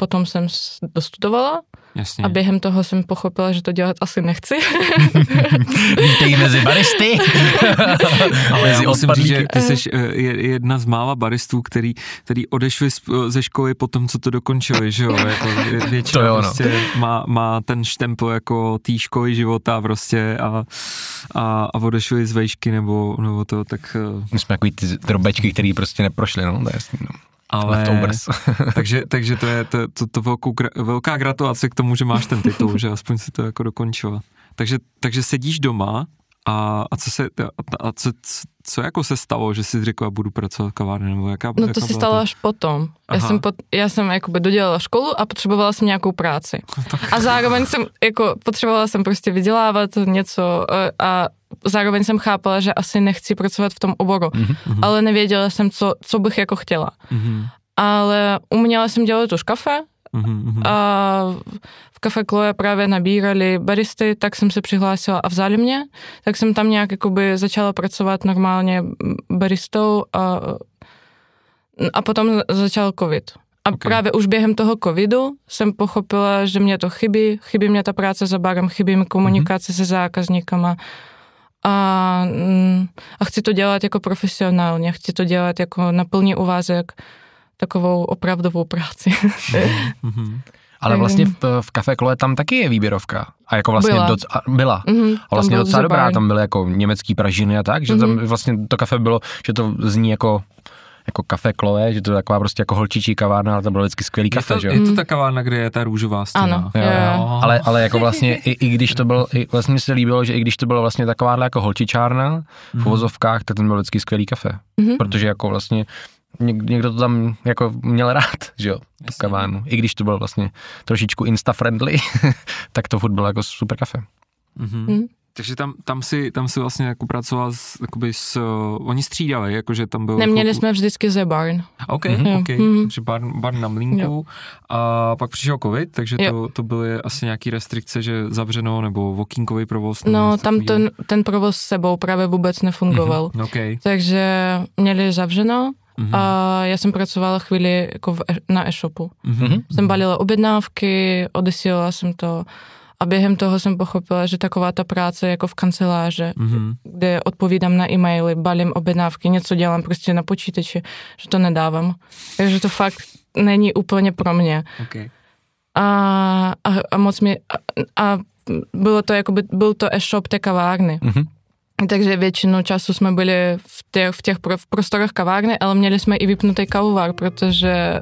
potom jsem dostudovala Jasně. A během toho jsem pochopila, že to dělat asi nechci. Vítej mezi baristy. Ale já musím říct, že ty jsi eh, jedna z mála baristů, který, který odešli ze školy po tom, co to dokončili, že jo? Jako většina to jo, no. prostě má, má ten štempel jako té školy života prostě a, a, a odešli z vejšky nebo, nebo to, tak... Eh, My jsme takový ty drobečky, který prostě neprošli, no, to je jasný, no ale, takže, takže to je to, to, to velkou, velká gratulace k tomu, že máš ten titul, že aspoň si to jako dokončila. Takže, takže sedíš doma a, a co se, a, a co, co jako se stalo, že jsi řekla, budu pracovat v kavárně, nebo jaká No to se stalo to? až potom. Aha. Já jsem, pot, já jsem jakoby dodělala školu a potřebovala jsem nějakou práci. A zároveň jsem, jako potřebovala jsem prostě vydělávat něco e, a zároveň jsem chápala, že asi nechci pracovat v tom oboru, mm-hmm. ale nevěděla jsem, co, co bych jako chtěla. Mm-hmm. Ale uměla jsem dělat už kafe mm-hmm. a v kafe Chloe právě nabírali baristy, tak jsem se přihlásila a vzali mě, tak jsem tam nějak jakoby začala pracovat normálně baristou a, a potom začal covid. A okay. právě už během toho covidu jsem pochopila, že mě to chybí, chybí mě ta práce za barem, chybí mi komunikace mm-hmm. se zákazníkama a, mm, a chci to dělat jako profesionálně, chci to dělat jako na plný úvazek, takovou opravdovou práci. Mm-hmm. Ale vlastně v, v Café Chloe tam taky je výběrovka. A jako vlastně byla. Doc, a, byla. Mm-hmm, a vlastně docela dobrá, tam byly jako německý pražiny a tak, že mm-hmm. tam vlastně to kafe bylo, že to zní jako jako kafe Chloe, že to je taková prostě jako holčičí kavárna, ale to bylo vždycky skvělý kafe, to, že jo? Je to ta kavárna, kde je ta růžová stěna. Ano, jo, jo. Ale, ale jako vlastně, i, i, když to bylo, i, vlastně mi se líbilo, že i když to bylo vlastně taková jako holčičárna v mhm. uvozovkách, tak ten byl vždycky skvělý kafe. Mm-hmm. Protože jako vlastně někdo to tam jako měl rád, že jo, tu kavárnu. I když to bylo vlastně trošičku insta-friendly, tak to furt bylo jako super kafe. Mm-hmm. Mm. Takže tam, tam, si, tam si vlastně jako pracoval s, jakoby s, uh, oni střídali, jakože tam byl... Neměli jako, jsme vždycky ze barn. OK, mm-hmm. OK, mm-hmm. takže barn, barn na mlínku jo. a pak přišel covid, takže to, to byly asi nějaký restrikce, že zavřeno nebo vokínkový provoz. No, tam ten, ten provoz s sebou právě vůbec nefungoval. Mm-hmm. Okay. Takže měli zavřeno Mm-hmm. A já jsem pracovala chvíli jako v, e, na e-shopu. Mm-hmm. Jsem balila objednávky, odesílala jsem to a během toho jsem pochopila, že taková ta práce jako v kanceláře, mm-hmm. kde odpovídám na e-maily, balím objednávky, něco dělám prostě na počítači, že to nedávám. Takže to fakt není úplně pro mě. Okay. A, a, a moc mi... A, a bylo to jako by, byl to e-shop té kavárny. Mm-hmm. Takže většinu času jsme byli v těch, v těch v prostorách kavárny, ale měli jsme i vypnutý kavovar, protože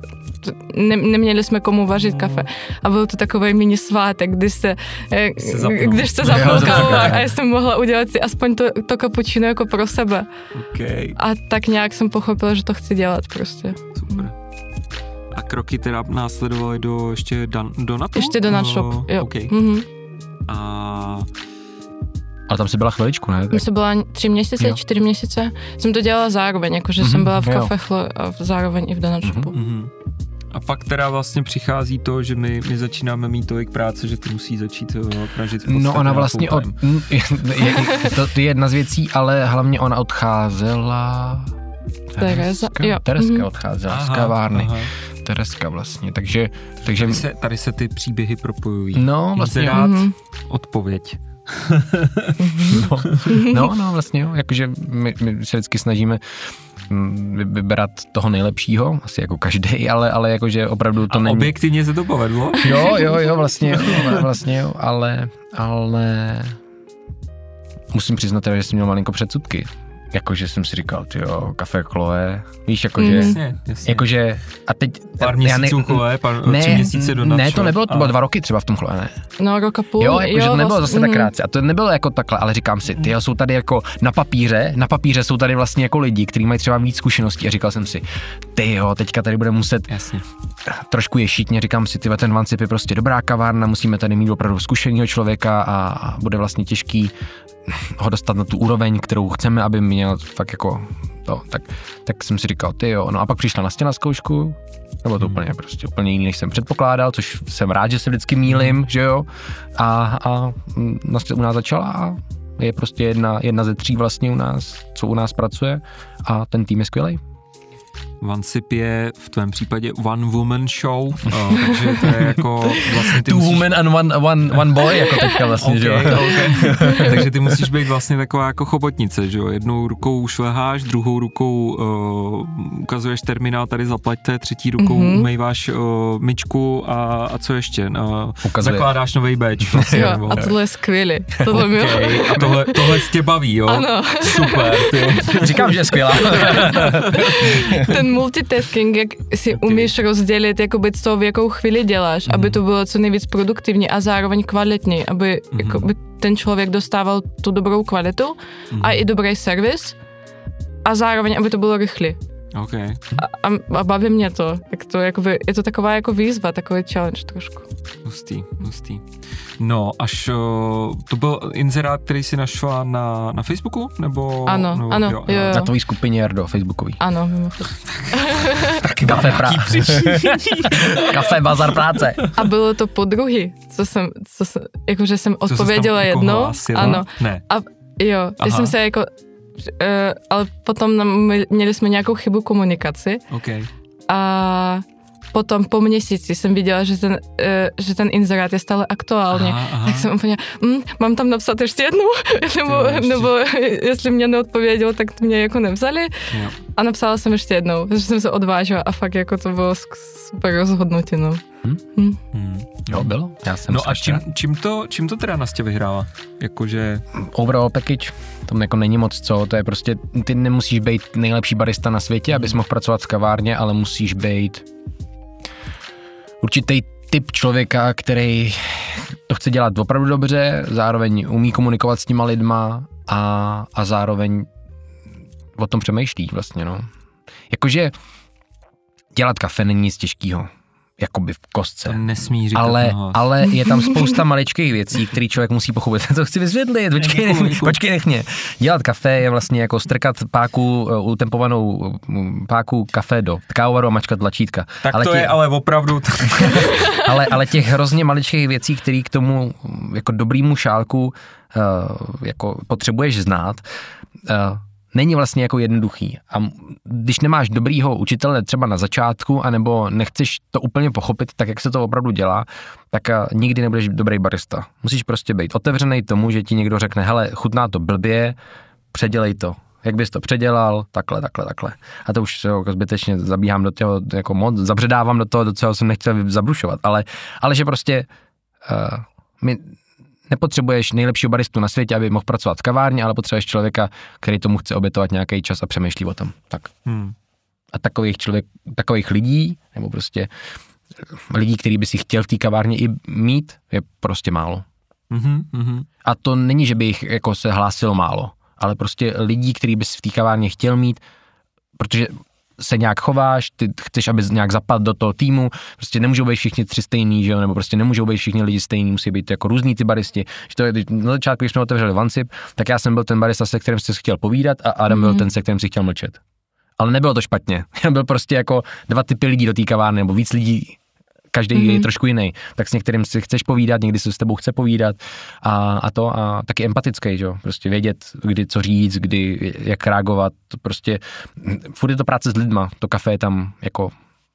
ne, neměli jsme komu vařit kafe. A byl to takový mini svátek, když se, eh, se když se zapnul kavovar a já jsem mohla udělat si aspoň to, to kapučino jako pro sebe. Okay. A tak nějak jsem pochopila, že to chci dělat prostě. Super. A kroky teda následovaly do ještě dan, do NATO? Ještě do Shop, jo. Okay. Mm-hmm. A ale tam si byla chviličku, ne? Tam jsem byla tři měsíce, jo. čtyři měsíce. Jsem to dělala zároveň, jakože mm-hmm, jsem byla v kafechlo a zároveň i v Donut Shopu. Mm-hmm. A pak teda vlastně přichází to, že my, my začínáme mít tolik práce, že ty musí začít jo, pražit No ona vlastně, od, je, je, to, to je jedna z věcí, ale hlavně ona odcházela... Tereza, jo. Tereska mm-hmm. odcházela aha, z kavárny. Aha. Tereska vlastně, takže... takže tady, se, tady se ty příběhy propojují. No, vlastně. Inzerát, mm-hmm. odpověď. No, no, no, vlastně jo, jakože my, my se vždycky snažíme mm, vybrat toho nejlepšího, asi jako každý, ale, ale jakože opravdu to A není... objektivně se to povedlo? Jo, jo, jo, vlastně jo, vlastně jo, ale, ale musím přiznat, že jsem měl malinko předsudky jakože jsem si říkal, ty jo, kafe Chloe, víš, jakože, mm. jasně, jasně. jakože, a teď... Pár měsíců ne, Chloe, pár, ne, tři měsíce do Ne, to nebylo, to bylo dva roky třeba v tom Chloe, ne? No, rok a půl. Jo, jakože to nebylo zase mm. tak krátce, a to nebylo jako takhle, ale říkám si, ty jo, jsou tady jako na papíře, na papíře jsou tady vlastně jako lidi, kteří mají třeba víc zkušeností a říkal jsem si, ty jo, teďka tady bude muset jasně. trošku ješitně, říkám si, ty ten Vancip je prostě dobrá kavárna, musíme tady mít opravdu zkušeného člověka a bude vlastně těžký ho dostat na tu úroveň, kterou chceme, aby měl fakt jako to, tak, tak jsem si říkal, ty jo, no a pak přišla na stěna zkoušku, nebo to hmm. úplně prostě úplně jiný, než jsem předpokládal, což jsem rád, že se vždycky mílim, že jo, a, a u nás začala a je prostě jedna, jedna ze tří vlastně u nás, co u nás pracuje a ten tým je skvělý. Vansip je v tvém případě one woman show, uh, takže to je jako vlastně ty Two musíš... women and one, one, one boy, jako teďka vlastně, okay, že jo. Okay. takže ty musíš být vlastně taková jako chobotnice, že jo, jednou rukou šleháš, druhou rukou uh, ukazuješ terminál, tady zaplaťte, třetí rukou mm-hmm. umýváš uh, myčku a, a co ještě? Uh, Ukazuje. zakládáš nový badge. Vlastně, jo, nebo... a tohle je skvělé. Tohle okay, a tohle, tohle tě baví, jo? Ano. Super, ty. Říkám, že je skvělá. Ten multitasking, jak si umíš rozdělit, jakoby co v jakou chvíli děláš, mm. aby to bylo co nejvíc produktivní a zároveň kvalitní, aby mm. jakoby ten člověk dostával tu dobrou kvalitu mm. a i dobrý servis a zároveň, aby to bylo rychle. Okay. A, a, baví mě to. Jak to jakoby, je to taková jako výzva, takový challenge trošku. Hustý, hustý. No, až uh, to byl inzerát, který si našla na, na Facebooku? Nebo, ano, nebo, ano. Jo, jo. Na tvojí skupině, Jardo, Facebookový. Ano. Taky kafe, pra- kafe, bazar práce. A bylo to po druhý, co jsem, co jsem jakože jsem odpověděla jednou. Ano. Ne. A jo, já jsem se jako ale potom nám, měli jsme nějakou chybu komunikaci. Okay. A potom po měsíci jsem viděla, že ten, uh, že ten inzerát je stále aktuální. Aha, aha. Tak jsem úplně, mm, mám tam napsat ještě jednou, nebo, ještě. nebo jestli mě neodpověděl, tak mě jako nevzali. Jo. A napsala jsem ještě jednou, protože jsem se odvážila a fakt jako to bylo super rozhodnutí. No. Hmm? Hmm. Hmm. Jo, bylo. Já jsem no a čím, čím, to, čím to teda Nastě vyhrála? Jakože... Overall package, tam jako není moc co, to je prostě, ty nemusíš být nejlepší barista na světě, abys mohl pracovat v kavárně, ale musíš být určitý typ člověka, který to chce dělat opravdu dobře, zároveň umí komunikovat s těma lidma a, a zároveň o tom přemýšlí vlastně, no. Jakože dělat kafe není nic těžkého jakoby v kostce. To nesmí říkat ale, nohas. ale je tam spousta maličkých věcí, které člověk musí pochopit. to chci vysvětlit, počkej, nech, mě, počkej nech mě. Dělat kafe je vlastně jako strkat páku, uh, utempovanou um, páku kafe do kávovaru a mačkat tlačítka. Tak ale to tě, je ale opravdu... ale, ale těch hrozně maličkých věcí, které k tomu jako dobrýmu šálku uh, jako potřebuješ znát, uh, není vlastně jako jednoduchý. A když nemáš dobrýho učitele třeba na začátku, anebo nechceš to úplně pochopit, tak jak se to opravdu dělá, tak nikdy nebudeš dobrý barista. Musíš prostě být otevřený tomu, že ti někdo řekne, hele, chutná to blbě, předělej to. Jak bys to předělal, takhle, takhle, takhle. A to už jako zbytečně zabíhám do toho, jako moc, zabředávám do toho, do čeho jsem nechtěl zabrušovat, ale, ale že prostě uh, my nepotřebuješ nejlepšího baristu na světě, aby mohl pracovat v kavárně, ale potřebuješ člověka, který tomu chce obětovat nějaký čas a přemýšlí o tom. Tak. Hmm. A takových člověk, takových lidí, nebo prostě lidí, který by si chtěl v té kavárně i mít, je prostě málo. Mm-hmm. A to není, že by jich jako se hlásilo málo, ale prostě lidí, který bys v té kavárně chtěl mít, protože se nějak chováš, ty chceš, aby nějak zapadl do toho týmu, prostě nemůžou být všichni tři stejný, že jo, nebo prostě nemůžou být všichni lidi stejní, musí být jako různý ty baristi. Že to je, na začátku, když jsme otevřeli Vansip, tak já jsem byl ten barista, se kterým jsi chtěl povídat a Adam mm-hmm. byl ten, se kterým si chtěl mlčet. Ale nebylo to špatně. byl prostě jako dva typy lidí do té kavárny, nebo víc lidí každý mm-hmm. je mhm. trošku jiný, tak s některým si chceš povídat, někdy se s tebou chce povídat a, a to a taky empatický, že jo, prostě vědět, kdy co říct, kdy, jak reagovat, prostě furt je to práce s lidma, to kafe je tam jako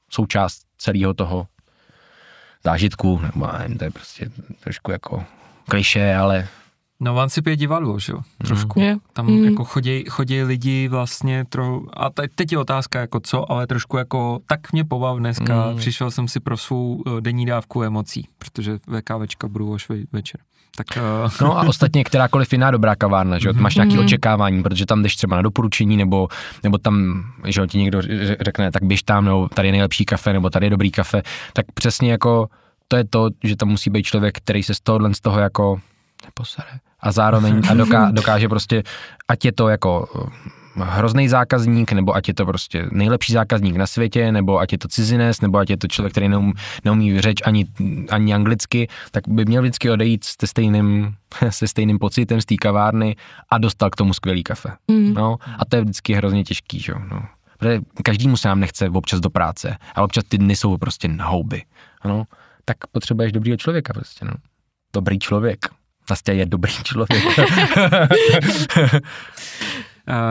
součást celého toho zážitku, nebo nevím, to je prostě trošku jako kliše, ale No Vancip je divadlo, že jo, trošku. Mm. Tam mm. jako chodí, chodí lidi vlastně trochu, a teď je otázka jako co, ale trošku jako, tak mě pobav dneska, mm. přišel jsem si pro svou eh, denní dávku emocí, protože VKVčka budu až večer. Tak, uh... No a ostatně kterákoliv jiná dobrá kavárna, že jo? máš nějaké mm. očekávání, protože tam jdeš třeba na doporučení, nebo, nebo tam, že jo, ti někdo řekne, tak běž tam, nebo tady je nejlepší kafe, nebo tady je dobrý kafe, tak přesně jako to je to, že tam musí být člověk, který se z tohohle z toho jako neposere a zároveň a doká, dokáže prostě, ať je to jako eh, hrozný zákazník, nebo ať je to prostě nejlepší zákazník na světě, nebo ať je to cizinec, nebo ať je to člověk, který neumí, neumí řeč ani, ani anglicky, tak by měl vždycky odejít se stejným, se stejným pocitem z té kavárny a dostal k tomu skvělý kafe. Mm. No, a to je vždycky hrozně těžký, že? No. Protože každému se nám nechce občas do práce a občas ty dny jsou prostě na houby. No, tak potřebuješ dobrýho člověka prostě, no. Dobrý člověk. Vlastně je dobrý člověk.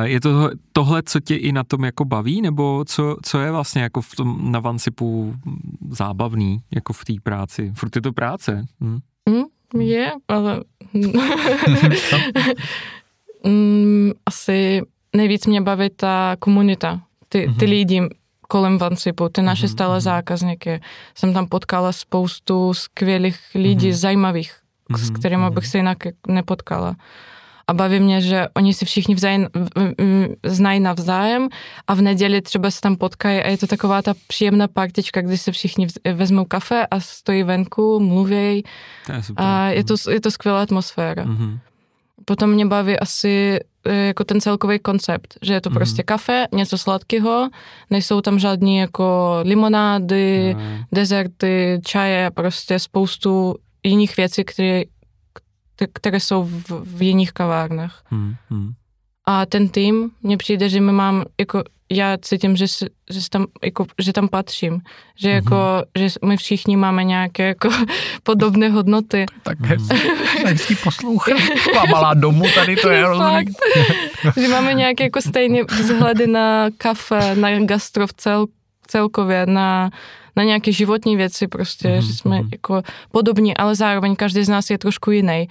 je to tohle, co tě i na tom jako baví, nebo co, co je vlastně jako v tom na Vancipu zábavný, jako v té práci? Furt je to práce. Hm? Mm, je, ale mm, asi nejvíc mě baví ta komunita, ty, ty mm-hmm. lidi kolem Vancipu, ty naše mm-hmm. stále zákazníky. Jsem tam potkala spoustu skvělých lidí, mm-hmm. zajímavých, mm-hmm. s kterými bych se jinak nepotkala a baví mě, že oni si všichni vzájem, znají navzájem a v neděli třeba se tam potkají a je to taková ta příjemná partička, kdy se všichni vezmou kafe a stojí venku, mluví a je to, je to skvělá atmosféra. Mm-hmm. Potom mě baví asi e, jako ten celkový koncept, že je to mm. prostě kafe, něco sladkého, nejsou tam žádní jako limonády, mm. dezerty, čaje, prostě spoustu jiných věcí, které které jsou v, v jiných kavárnách. Hmm, hmm. A ten tým, mně přijde, že my mám, jako já cítím, že, že, tam, jako, že tam patřím. Že, mm-hmm. jako, že my všichni máme nějaké jako, podobné hodnoty. Tak hezký poslouchat. malá domů tady to je rozumím. že máme nějaké jako stejné vzhledy na kafe, na gastro v cel, celkově, na na nějaké životní věci prostě, mm-hmm. že jsme mhm. jako podobní, ale zároveň každý z nás je trošku jiný.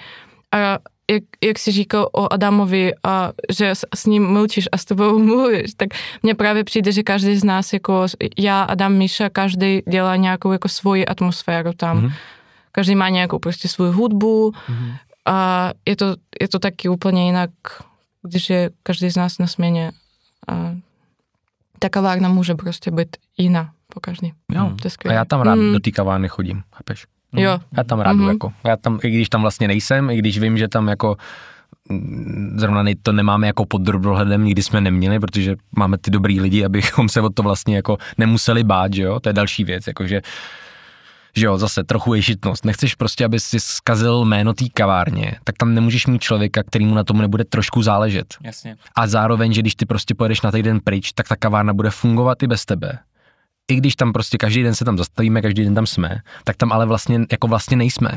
A jak, jak jsi říkal o Adamovi, a že s, s ním mlčíš a s tebou mluvíš, tak mně právě přijde, že každý z nás, jako já, Adam, Míša, každý dělá nějakou jako svoji atmosféru tam. Mm-hmm. Každý má nějakou prostě svou hudbu mm-hmm. a je to, je to taky úplně jinak, když je každý z nás na směně. A ta kavárna může prostě být jiná po každý. Jo. To je a já tam rád mm. do té kavárny chodím, chápeš? Jo. Já tam rád mm-hmm. jako. Já tam, i když tam vlastně nejsem, i když vím, že tam jako mm, zrovna to nemáme jako pod drobnohledem, nikdy jsme neměli, protože máme ty dobrý lidi, abychom se o to vlastně jako nemuseli bát, že jo, to je další věc, jakože že jo, zase trochu ješitnost. Nechceš prostě, aby si zkazil jméno té kavárně, tak tam nemůžeš mít člověka, kterýmu na tom nebude trošku záležet. Jasně. A zároveň, že když ty prostě pojedeš na týden pryč, tak ta kavárna bude fungovat i bez tebe i když tam prostě každý den se tam zastavíme, každý den tam jsme, tak tam ale vlastně jako vlastně nejsme.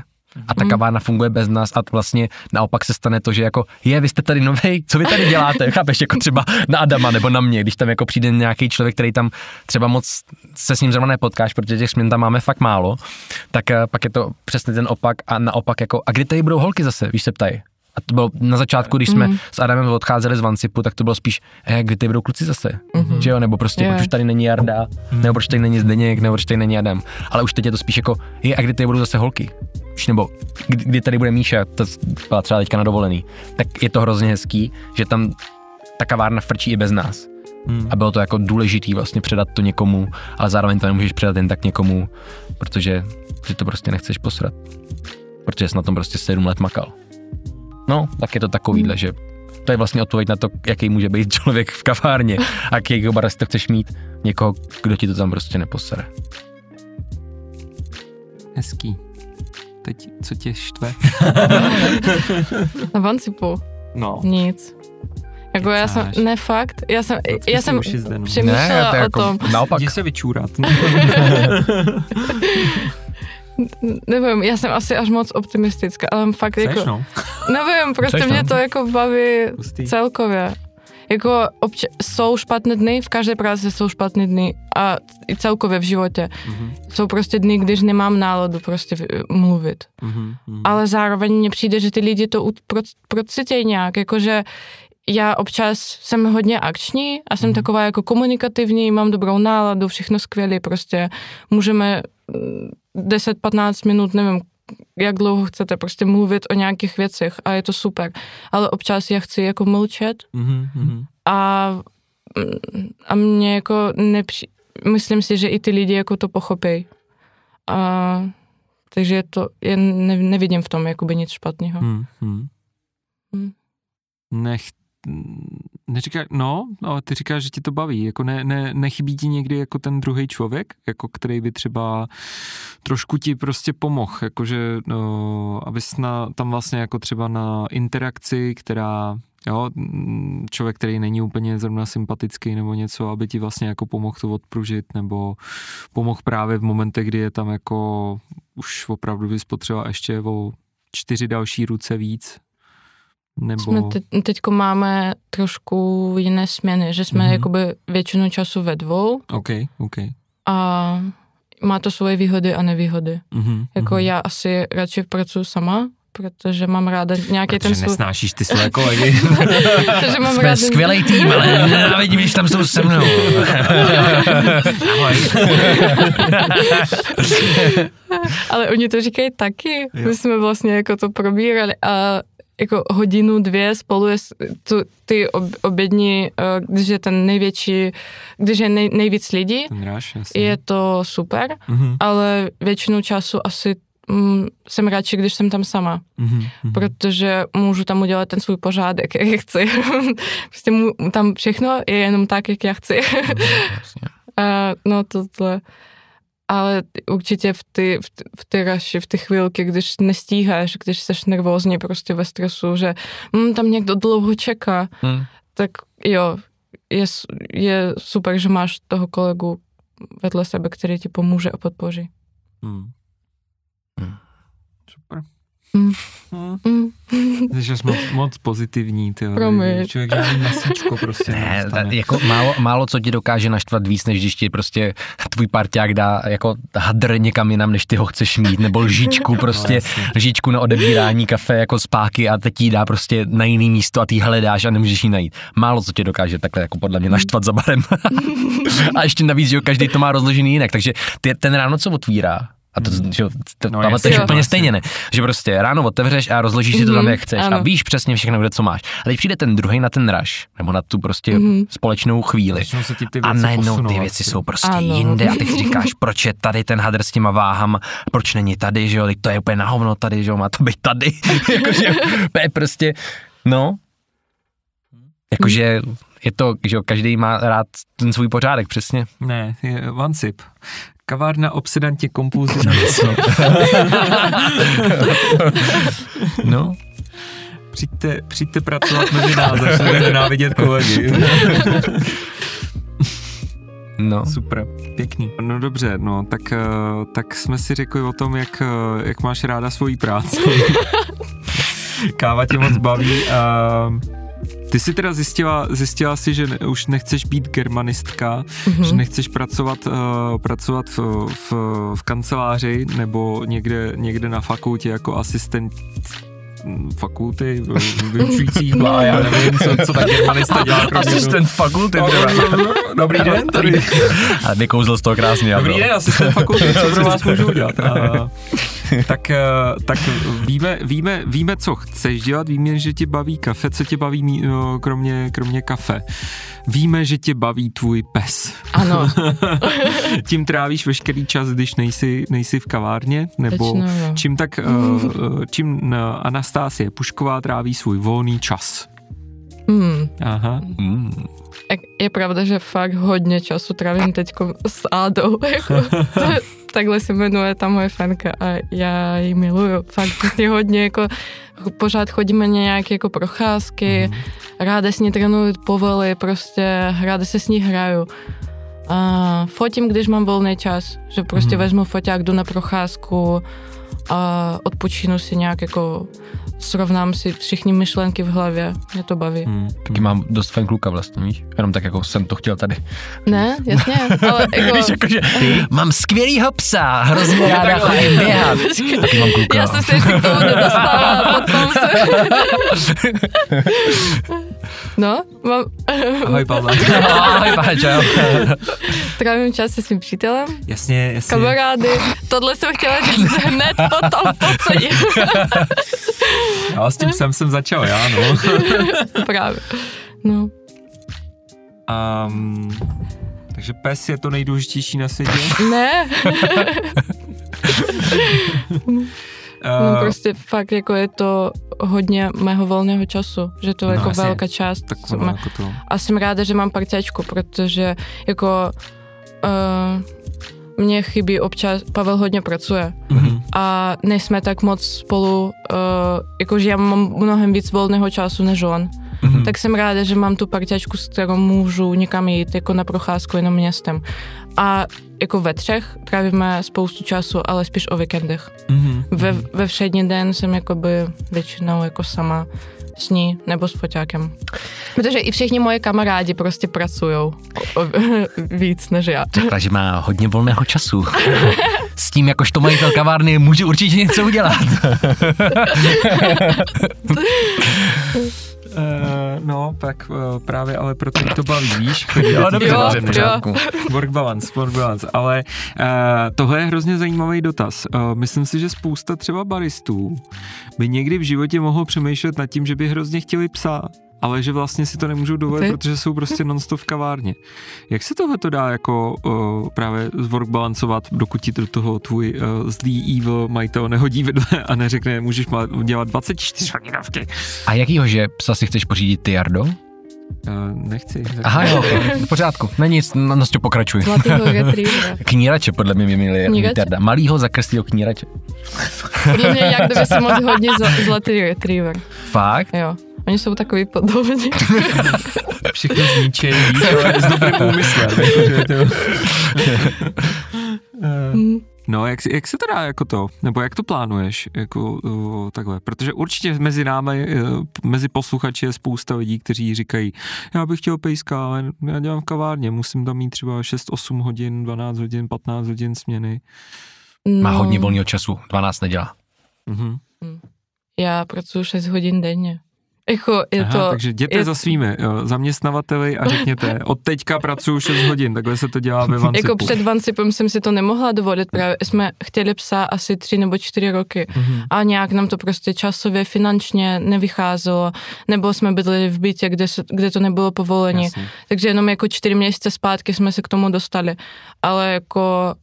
A ta mhm. kavárna funguje bez nás a vlastně naopak se stane to, že jako je, vy jste tady nový, co vy tady děláte, chápeš, jako třeba na Adama nebo na mě, když tam jako přijde nějaký člověk, který tam třeba moc se s ním zrovna nepotkáš, protože těch směn tam máme fakt málo, tak eh, pak je to přesně ten opak a naopak jako, a kdy tady budou holky zase, víš se ptají. A to bylo na začátku, když jsme mm. s Adamem odcházeli z Vancipu, tak to bylo spíš, eh, kdy ty budou kluci zase, mm-hmm. že jo, nebo prostě, yeah. proč už tady není Jarda, mm. nebo proč tady není Zdeněk, nebo proč tady není Adam. Ale už teď je to spíš jako, je, a kdy ty budou zase holky, už nebo kdy, kdy tady bude Míša, to byla třeba teďka na dovolený. Tak je to hrozně hezký, že tam ta kavárna frčí i bez nás. Hmm. A bylo to jako důležitý vlastně předat to někomu, ale zároveň to nemůžeš předat jen tak někomu, protože ty to prostě nechceš posrat. Protože jsi na tom prostě sedm let makal. No, tak je to takovýhle, že to je vlastně odpověď na to, jaký může být člověk v kavárně a jakýho barista chceš mít. Někoho, kdo ti to tam prostě neposere. Hezký. Teď, co tě štve? Na Vancipu. No. Nic. Jako já jsem, ne fakt, já jsem, já jsem přemýšlela ne, to o tom. Naopak. Jdi se vyčůrat. nevím, já jsem asi až moc optimistická, ale fakt Jseš, jako... No. Nevím, prostě Jseš, mě no. to jako baví Pustý. celkově. Jako obč- jsou špatné dny, v každé práci jsou špatné dny a i celkově v životě. Mm-hmm. Jsou prostě dny, když nemám náladu prostě mluvit. Mm-hmm. Ale zároveň mně přijde, že ty lidi to procití nějak, jakože já občas jsem hodně akční a jsem mm. taková jako komunikativní, mám dobrou náladu, všechno skvělé, prostě můžeme 10-15 minut, nevím, jak dlouho chcete prostě mluvit o nějakých věcech a je to super. Ale občas já chci jako mlčet mm-hmm. a, a mě jako nepři... myslím si, že i ty lidi jako to pochopí. A, takže to, já ne, nevidím v tom jakoby nic špatného. Mm-hmm. Mm. Nech, neříká, no, ale ty říkáš, že ti to baví, jako ne, ne, nechybí ti někdy jako ten druhý člověk, jako který by třeba trošku ti prostě pomohl, jakože, no, abys na, tam vlastně jako třeba na interakci, která jo, člověk, který není úplně zrovna sympatický nebo něco, aby ti vlastně jako pomohl to odpružit, nebo pomohl právě v momentech, kdy je tam jako už opravdu bys potřeboval ještě o čtyři další ruce víc, Nebo... Jsme te, teďko máme trošku jiné směny, že jsme mm-hmm. jakoby většinu času ve dvou. OK, OK. A má to svoje výhody a nevýhody. Mm-hmm. Jako mm-hmm. já asi radši pracuji sama, protože mám ráda nějaký protože ten svůj... nesnášíš ty své kolegy. protože mám Jsme ráda... skvělý tým, ale nenávidím, když tam jsou se mnou. Ahoj. ale oni to říkají taky. Jo. My jsme vlastně jako to probírali a jako hodinu, dvě spolu je tu, ty ob, obědní, když je ten největší, když je nej, nejvíc lidí, ráš, je to super, mm-hmm. ale většinu času asi mm, jsem radši, když jsem tam sama, mm-hmm. protože můžu tam udělat ten svůj pořádek, jak chci. prostě mu, tam všechno je jenom tak, jak já chci. mm, a, no tohle ale určitě v ty, v, ty, v ty raši, v ty chvílky, když nestíháš, když jsi nervózní prostě ve stresu, že hm, tam někdo dlouho čeká, hmm. tak jo, je, je super, že máš toho kolegu vedle sebe, který ti pomůže a podpoří. Hmm. Mm. Mm. Že jsme moc, moc pozitivní, ty Člověk žádný masíčko prostě ne, jako málo, málo co ti dokáže naštvat víc, než když ti prostě tvůj parťák dá jako hadr někam jinam, než ty ho chceš mít, nebo lžičku prostě, no, lžičku na odebírání kafe jako spáky a teď ti dá prostě na jiný místo a ty hledáš a nemůžeš ji najít. Málo co tě dokáže takhle jako podle mě naštvat za barem. a ještě navíc, že každý to má rozložený jinak, takže ty, ten ráno co otvírá, a to, hmm. že, to no, pamatuješ úplně vlastně. stejně, ne? Že prostě ráno otevřeš a rozložíš si to tam, mhm, jak chceš ano. a víš přesně všechno, kde co máš. A teď přijde ten druhý na ten raš, nebo na tu prostě mm-hmm. společnou chvíli. Se ti ty a najednou ty věci jsou prostě ano. jinde a ty si říkáš, proč je tady ten hadr s těma váhama, proč není tady, že jo, to je úplně na hovno tady, že jo, má to být tady. Jakože je prostě, no, jakože je to, že jo, každý má rád ten svůj pořádek, přesně. Ne, je one sip. Kavárna obsedantě kompulzí. no. Přijďte, přijďte pracovat mezi nás, začnete nenávidět kolegy. No. Super, pěkný. No dobře, no tak, eh, tak jsme si řekli o tom, jak, eh, jak máš ráda svoji práci. Káva tě moc baví. Uh, ty jsi teda zjistila, zjistila si, že ne, už nechceš být germanistka, mm-hmm. že nechceš pracovat, uh, pracovat v, v, v kanceláři nebo někde, někde na fakultě jako asistent fakulty, vyučující blá, já nevím, co, co tak germanista dělá. Asistent fakulty třeba. Dobrý den, tady. Ale vykouzl z toho krásně. Dobrý den, asistent fakulty, co pro vás můžu udělat? A, tak, eh, tak víme, víme, víme, co chceš dělat, víme, že tě baví kafe, co tě baví no, kromě, kromě kafe. Víme, že tě baví tvůj pes. Ano. Tím trávíš veškerý čas, když nejsi, nejsi v kavárně? Nebo Tečno, čím tak, uh, čím Anastásie Pušková tráví svůj volný čas? Hmm. Aha. Hmm. Je pravda, že fakt hodně času trávím teď s Ádou. Jako, takhle se jmenuje ta moje fanka a já ji miluju. Fakt vlastně hodně jako pořád chodíme na nějaké jako procházky, mm. ráda s ní trénuju povely, prostě ráda se s ní hraju. A fotím, když mám volný čas, že prostě mm. vezmu foťák, jdu na procházku a odpočínu si nějak jako srovnám si všichni myšlenky v hlavě, mě to baví. Hmm. Taky mám dost fajn kluka vlastně, víš? Jenom tak jako jsem to chtěl tady. Ne, jasně, ale jako... víš, jako, že ty? Mám skvělýho psa, hrozně ráda chodím běhat. Taky mám kluka. Já jsem se ještě k tomu nedostala, potom se... no, mám... Ahoj, Pavle. Ahoj, čau. Trávím čas se svým přítelem. Jasně, jasně. Kamarády. Tohle jsem chtěla říct hned potom, po Já s tím jsem jsem začal já, no. Právě. No. Um, takže pes je to nejdůležitější na světě? Ne. No prostě fakt jako je to hodně mého volného času, že to je no, jako velká část. Tak ono, jako to. A jsem ráda, že mám parťačku, protože jako uh, mně chybí občas, Pavel hodně pracuje mm-hmm. a nejsme tak moc spolu, uh, jakože já mám mnohem víc volného času než on. Mm-hmm. Tak jsem ráda, že mám tu parťačku, s kterou můžu někam jít, jako na procházku jenom městem. A jako ve třech trávíme spoustu času, ale spíš o víkendech. Mm-hmm. Ve, ve všední den jsem jakoby většinou jako sama s ní nebo s foťákem. Protože i všichni moje kamarádi prostě pracují víc než já. Řekla, že má hodně volného času. S tím, jakožto majitel kavárny, může určitě něco udělat. Uh, no, tak uh, právě ale proto to baví, víš? jo, dobře, jo, pořádku. Work balance, work balance. Ale uh, tohle je hrozně zajímavý dotaz. Uh, myslím si, že spousta třeba baristů by někdy v životě mohlo přemýšlet nad tím, že by hrozně chtěli psa, ale že vlastně si to nemůžou dovolit, okay. protože jsou prostě non-stop v kavárně. Jak se tohle to dá jako uh, právě work balancovat, dokud ti do toho tvůj uh, zlý evil majitel nehodí vedle a neřekne, můžeš dělat 24 hodinovky. A jakýho, že psa si chceš pořídit ty, Jardo? Uh, nechci. Aha, jo, okay. v pořádku. Není nic, no, no pokračuj. Zlatýho. Knírače, podle mě by měli Jarda. Malýho zakrslýho knírače. Podle mě, jak kdyby si mohl hodně zlatý retriever. Fakt? Jo. Oni jsou takový podobní. Všechno zničejí, víš, ale s dobrým úmyslem. Hmm. No, jak, jak se teda jako to, nebo jak to plánuješ, jako uh, takhle, protože určitě mezi námi, uh, mezi posluchači je spousta lidí, kteří říkají, já bych chtěl pejska, ale já dělám v kavárně, musím tam mít třeba 6-8 hodin, 12 hodin, 15 hodin směny. No. Má hodně volného času, 12 nedělá. Uh-huh. Já pracuji 6 hodin denně. Jako je Aha, to, takže jděte je, za svými jo, zaměstnavateli a řekněte, od teďka pracuju 6 hodin, takhle se to dělá ve Vancipu. Jako před Vancipem jsem si to nemohla dovolit, právě jsme chtěli psa asi tři nebo čtyři roky mm-hmm. a nějak nám to prostě časově, finančně nevycházelo, nebo jsme bydleli v bytě, kde, kde to nebylo povolení, Jasně. takže jenom jako čtyři měsíce zpátky jsme se k tomu dostali, ale jako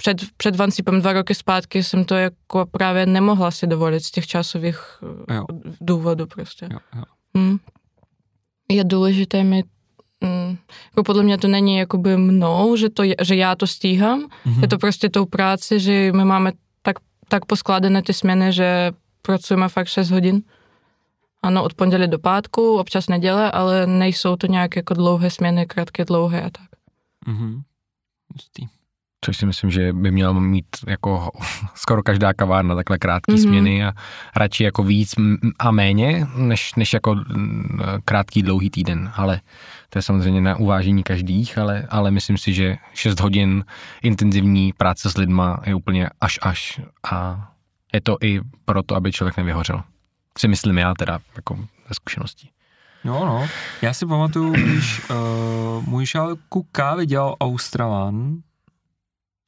před, před Vancipem dva roky zpátky jsem to jako právě nemohla si dovolit z těch časových jo. důvodů prostě. Jo, jo. Hmm. Je důležité mít mm, jako podle mě to není jakoby mnou, že, to že já to stíhám, mm-hmm. je to prostě tou práci, že my máme tak, tak poskládané ty směny, že pracujeme fakt 6 hodin. Ano, od pondělí do pátku, občas neděle, ale nejsou to nějaké jako dlouhé směny, krátké, dlouhé a tak. Mm-hmm. Což si myslím, že by měla mít jako skoro každá kavárna takhle krátké mm-hmm. směny a radši jako víc a méně, než, než jako krátký dlouhý týden. Ale to je samozřejmě na uvážení každých, ale, ale myslím si, že 6 hodin intenzivní práce s lidma je úplně až až a je to i proto, aby člověk nevyhořel. Si myslím já teda jako ze zkušeností. No, no. Já si pamatuju, když uh, můj šálku kávy dělal Australan,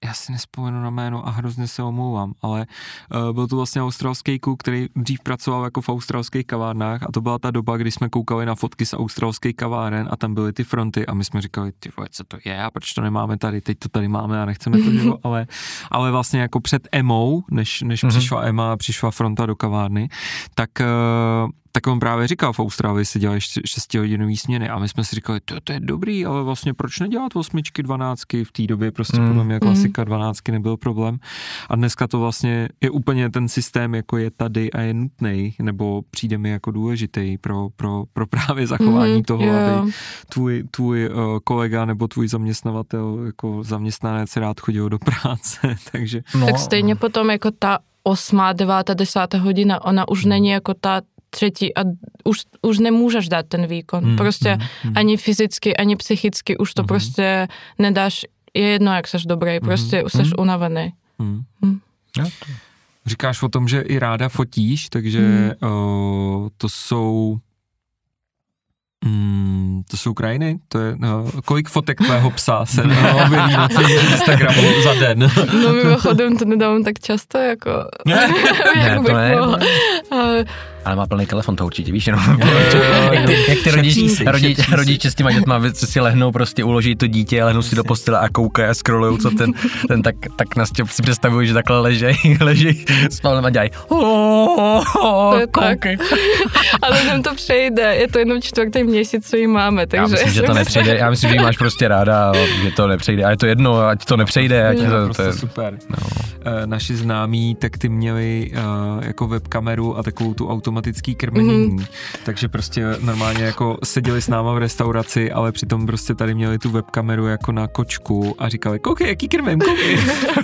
já si nespomenu na jméno a hrozně se omlouvám, ale uh, byl to vlastně australský kluk, který dřív pracoval jako v australských kavárnách a to byla ta doba, kdy jsme koukali na fotky z australských kaváren a tam byly ty fronty a my jsme říkali, ty vole, co to je a proč to nemáme tady, teď to tady máme a nechceme to dělat, ale, ale vlastně jako před EMO, než, než mm-hmm. přišla EMA a přišla fronta do kavárny, tak uh, tak on právě říkal, v Austrálii se dělají 6 hodinový směny a my jsme si říkali, to, to je dobrý, ale vlastně proč nedělat osmičky, dvanáctky, v té době prostě mm. podle mě klasika dvanáctky nebyl problém a dneska to vlastně je úplně ten systém, jako je tady a je nutný, nebo přijde mi jako důležitý pro, pro, pro právě zachování mm, toho, yeah. aby tvůj, tvůj uh, kolega nebo tvůj zaměstnavatel jako zaměstnanec rád chodil do práce, takže... No. Tak stejně potom jako ta osmá, devátá, desátá hodina, ona už hmm. není jako ta třetí a už, už nemůžeš dát ten výkon. Hmm, prostě hmm, hmm. ani fyzicky, ani psychicky už to hmm. prostě nedáš. Je jedno, jak seš dobrý, hmm, prostě hmm. seš unavený. Hmm. Hmm. Ja, to... Říkáš o tom, že i ráda fotíš, takže hmm. uh, to jsou Mm, to jsou krajiny? To je, no, kolik fotek tvého psa se objeví na tvém Instagramu za den? No mimochodem to nedávám tak často, jako... Ne, ne to ne. Ale má plný telefon, to určitě víš, jenom. jak ty rodič, rodič, rodiče s těma dětma si lehnou, prostě uloží to dítě, lehnou si do postele a koukají a scrollují, co ten, ten tak, tak nás tě si představují, že takhle ležej, leží s Pavlem a dělají to je tak. Ale nám to přejde, je to jenom čtvrtý měsíc, co jí máme, takže... Já myslím, že to nepřejde, já myslím, že jí máš prostě ráda, že to nepřejde, a je to jedno, ať to nepřejde, ať to, prostě to je super. No. Uh, naši známí, tak ty měli uh, jako webkameru a takovou tu auto automatický krmení, mm. takže prostě normálně jako seděli s náma v restauraci, ale přitom prostě tady měli tu webkameru jako na kočku a říkali, koukej, jaký krmím, koukej.